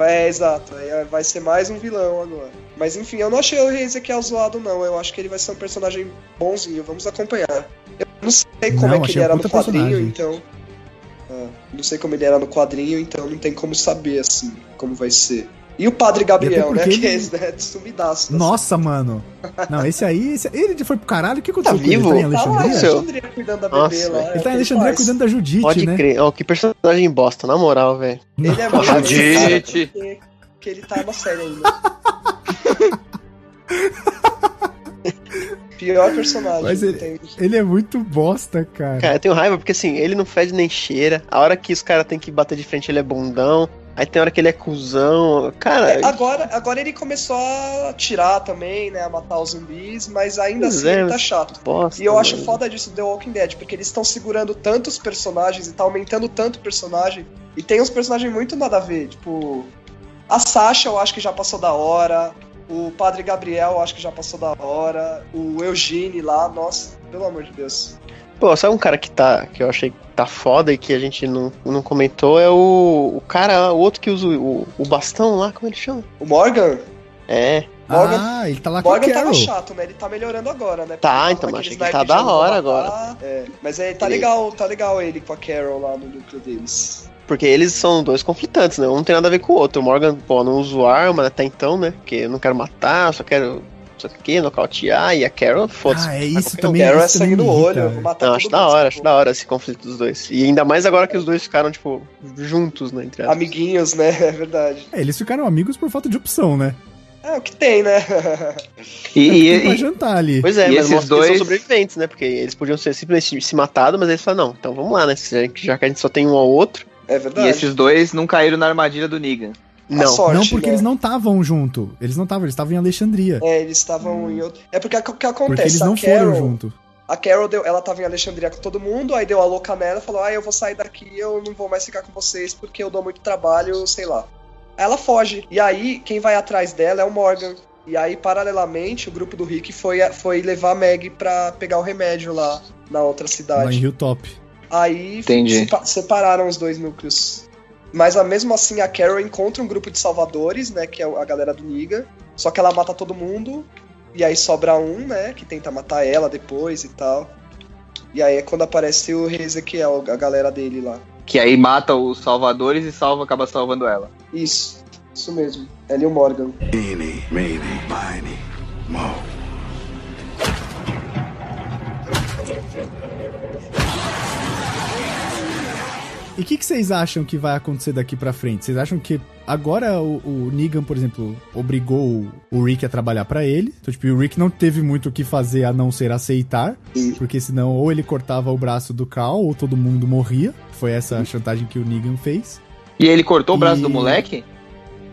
É, exato. Aí vai ser mais um vilão agora. Mas enfim, eu não achei o rei Ezequiel zoado, não. Eu acho que ele vai ser um personagem bonzinho. Vamos acompanhar. Eu não sei como Não, é que ele era no quadrinho, personagem. então. Ah, não sei como ele era no quadrinho, então não tem como saber, assim, como vai ser. E o Padre Gabriel, né? porque Que é esse, né? Sumidaço. Nossa, mano. Não, esse aí, esse- ele já foi pro caralho, o que aconteceu Tá com vivo? Ele tá em Tá lá Alexandria? Alexandria cuidando da bebê Nossa, lá. Ele tá em Alexandria faz. cuidando da Judite, Pode né? crer. Ó, que personagem bosta, na moral, velho. Ele é muito Judite. que, que ele tá na série ainda. [LAUGHS] Pior personagem. Mas ele-. Ele é muito bosta, cara. Cara, eu tenho raiva porque assim, ele não fede nem cheira. A hora que os caras têm que bater de frente, ele é bundão. Aí tem hora que ele é cuzão. Cara, É, agora, agora ele começou a tirar também, né? A matar os zumbis, mas ainda assim é, ele tá chato. bosta. E eu acho mano. foda disso do The Walking Dead, porque eles estão segurando tantos personagens e tá aumentando tanto o personagem, E tem uns personagens muito nada a ver, tipo. A Sasha eu acho que já passou da hora. O Padre Gabriel eu acho que já passou da hora. O Eugene lá, nossa, pelo amor de Deus. Pô, sabe um cara que tá. que eu achei que tá foda e que a gente não, não comentou é o. o cara, o outro que usa o, o bastão lá, como ele chama? O Morgan? É. Morgan- ah, ele tá lá Morgan com tava Carol. chato, né? Ele tá melhorando agora, né? Tá, então, tava achei que tá snipe da hora agora. É, mas é, tá Ele- legal, tá legal ele com a Carol lá no núcleo deles. Porque eles são dois conflitantes, né? Um não tem nada a ver com o outro. O Morgan, pô, não uso arma até então, né? Porque eu não quero matar, só quero. Só que nocautear. E a Carol, foda-se. Ah, é isso O também. Carol é também sangue no olho, eu vou velho. matar Não, acho da hora, essa acho da hora esse conflito dos dois. E ainda mais agora que os dois ficaram, tipo, juntos, né? Entre. Amiguinhos, né? [LAUGHS] É verdade. É, eles ficaram amigos por falta de opção, né? É o que tem, né? [LAUGHS] E, Tem e- pra e- jantar ali. Pois é, E mas esses dois- são sobreviventes, né? Porque eles podiam ser simplesmente se matado, mas eles falaram, não, então vamos lá, né? Já que a gente só tem um ao outro. É e verdade. esses dois não caíram na armadilha do Negan. Não. sorte, não, porque né? eles não estavam junto. Eles não estavam, eles estavam em Alexandria. É, eles estavam em outro. É porque o que porque acontece? eles não a Carol, foram junto. A Carol deu, ela tava em Alexandria com todo mundo, aí deu a louca nela, falou: "Ah, eu vou sair daqui, eu não vou mais ficar com vocês porque eu dou muito trabalho, sei lá". Aí ela foge. E aí quem vai atrás dela é o Morgan. E aí paralelamente o grupo do Rick foi foi levar a Meg pra pegar o remédio lá na outra Lá em cidade. Hilltop. Aí Entendi. sepa- separaram os dois núcleos. Mas ah, mesmo assim a Carol encontra um grupo de salvadores, né, que é a galera do Niga. Só que ela mata todo mundo e aí sobra um, né, que tenta matar ela depois e tal. E aí é quando aparece o rei Ezequiel, a galera dele lá. Que aí mata os salvadores e salva, acaba salvando ela. Isso, isso mesmo. E o Morgan. Eeny, meeny, miny, mo. E o que, que vocês acham que vai acontecer daqui pra frente? Vocês acham que agora o, o Negan, por exemplo, obrigou o, Rick a trabalhar pra ele? Então, tipo, o Rick não teve muito o que fazer a não ser aceitar, porque senão ou ele cortava o braço do Cal ou todo mundo morria. Foi essa a chantagem que o Negan fez. E ele cortou o braço E- do moleque?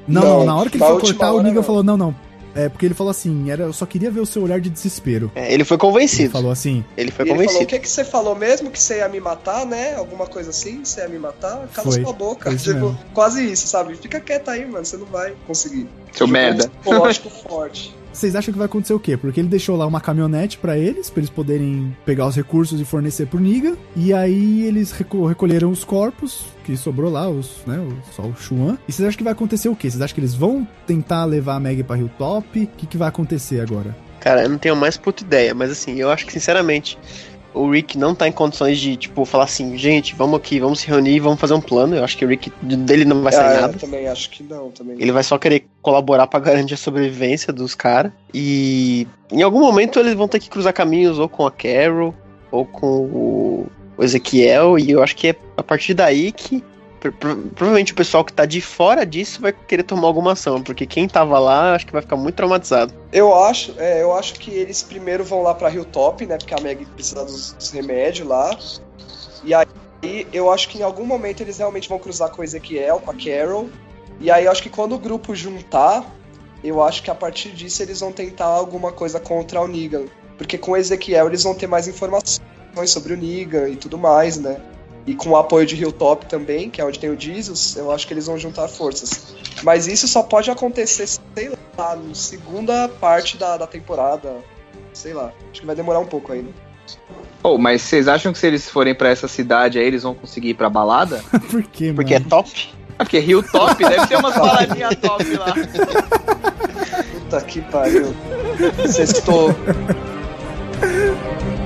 Não, Não, não, na hora que ele foi cortar, o Negan não. falou: não, não. É porque ele falou assim: era, eu só queria ver o seu olhar de desespero. É, ele foi Ele convencido. falou assim: Ele foi E ele falou: O convencido. que, que você falou mesmo? Que você ia me matar, né? Alguma coisa assim? Você ia me matar? Cala Foi. sua boca. Foi isso Tipo, mesmo. quase isso, sabe? Fica quieto aí, mano. Você não vai conseguir. Seu Jogou merda. Um psicológico [LAUGHS] forte. Vocês acham que vai acontecer o quê? Porque ele deixou lá uma caminhonete pra eles, pra eles poderem pegar os recursos e fornecer pro Niga. E aí eles reco- recolheram os corpos que sobrou lá, os, né, só o Xuan. E vocês acham que vai acontecer o quê? Vocês acham que eles vão tentar levar a Meg pra Hilltop? O que, que vai acontecer agora? Cara, eu não tenho mais puta ideia, mas assim, eu acho que sinceramente o Rick não tá em condições de, tipo, falar assim, gente, vamos aqui, vamos se reunir e vamos fazer um plano. Eu acho que o Rick dele não vai sair Ah, nada. Eu também acho que não. Também. Ele vai só querer colaborar pra garantir a sobrevivência dos caras. E em algum momento eles vão ter que cruzar caminhos ou com a Carol ou com o, o Ezequiel. E eu acho que é a partir daí que pro- pro- provavelmente o pessoal que tá de fora disso vai querer tomar alguma ação. Porque quem tava lá acho que vai ficar muito traumatizado. Eu acho, é, eu acho que eles primeiro vão lá pra Hilltop, né? Porque a Meg precisa dos, dos remédios lá. E aí eu acho que em algum momento eles realmente vão cruzar com o Ezequiel, com a Carol. E aí eu acho que quando o grupo juntar, eu acho que a partir disso eles vão tentar alguma coisa contra o Negan. Porque com o Ezequiel eles vão ter mais informações sobre o Negan e tudo mais, né? E com o apoio de Hilltop também, que é onde tem o Jesus, eu acho que eles vão juntar forças. Mas isso só pode acontecer, sei lá, na segunda parte da, da temporada. Sei lá. Acho que vai demorar um pouco ainda. Oh, mas vocês acham que se eles forem pra essa cidade aí, eles vão conseguir ir pra balada? [LAUGHS] Por quê, Porque é top. Ah, porque Rio Top deve ter umas baladinhas top lá. Puta que pariu. Sextou. [LAUGHS]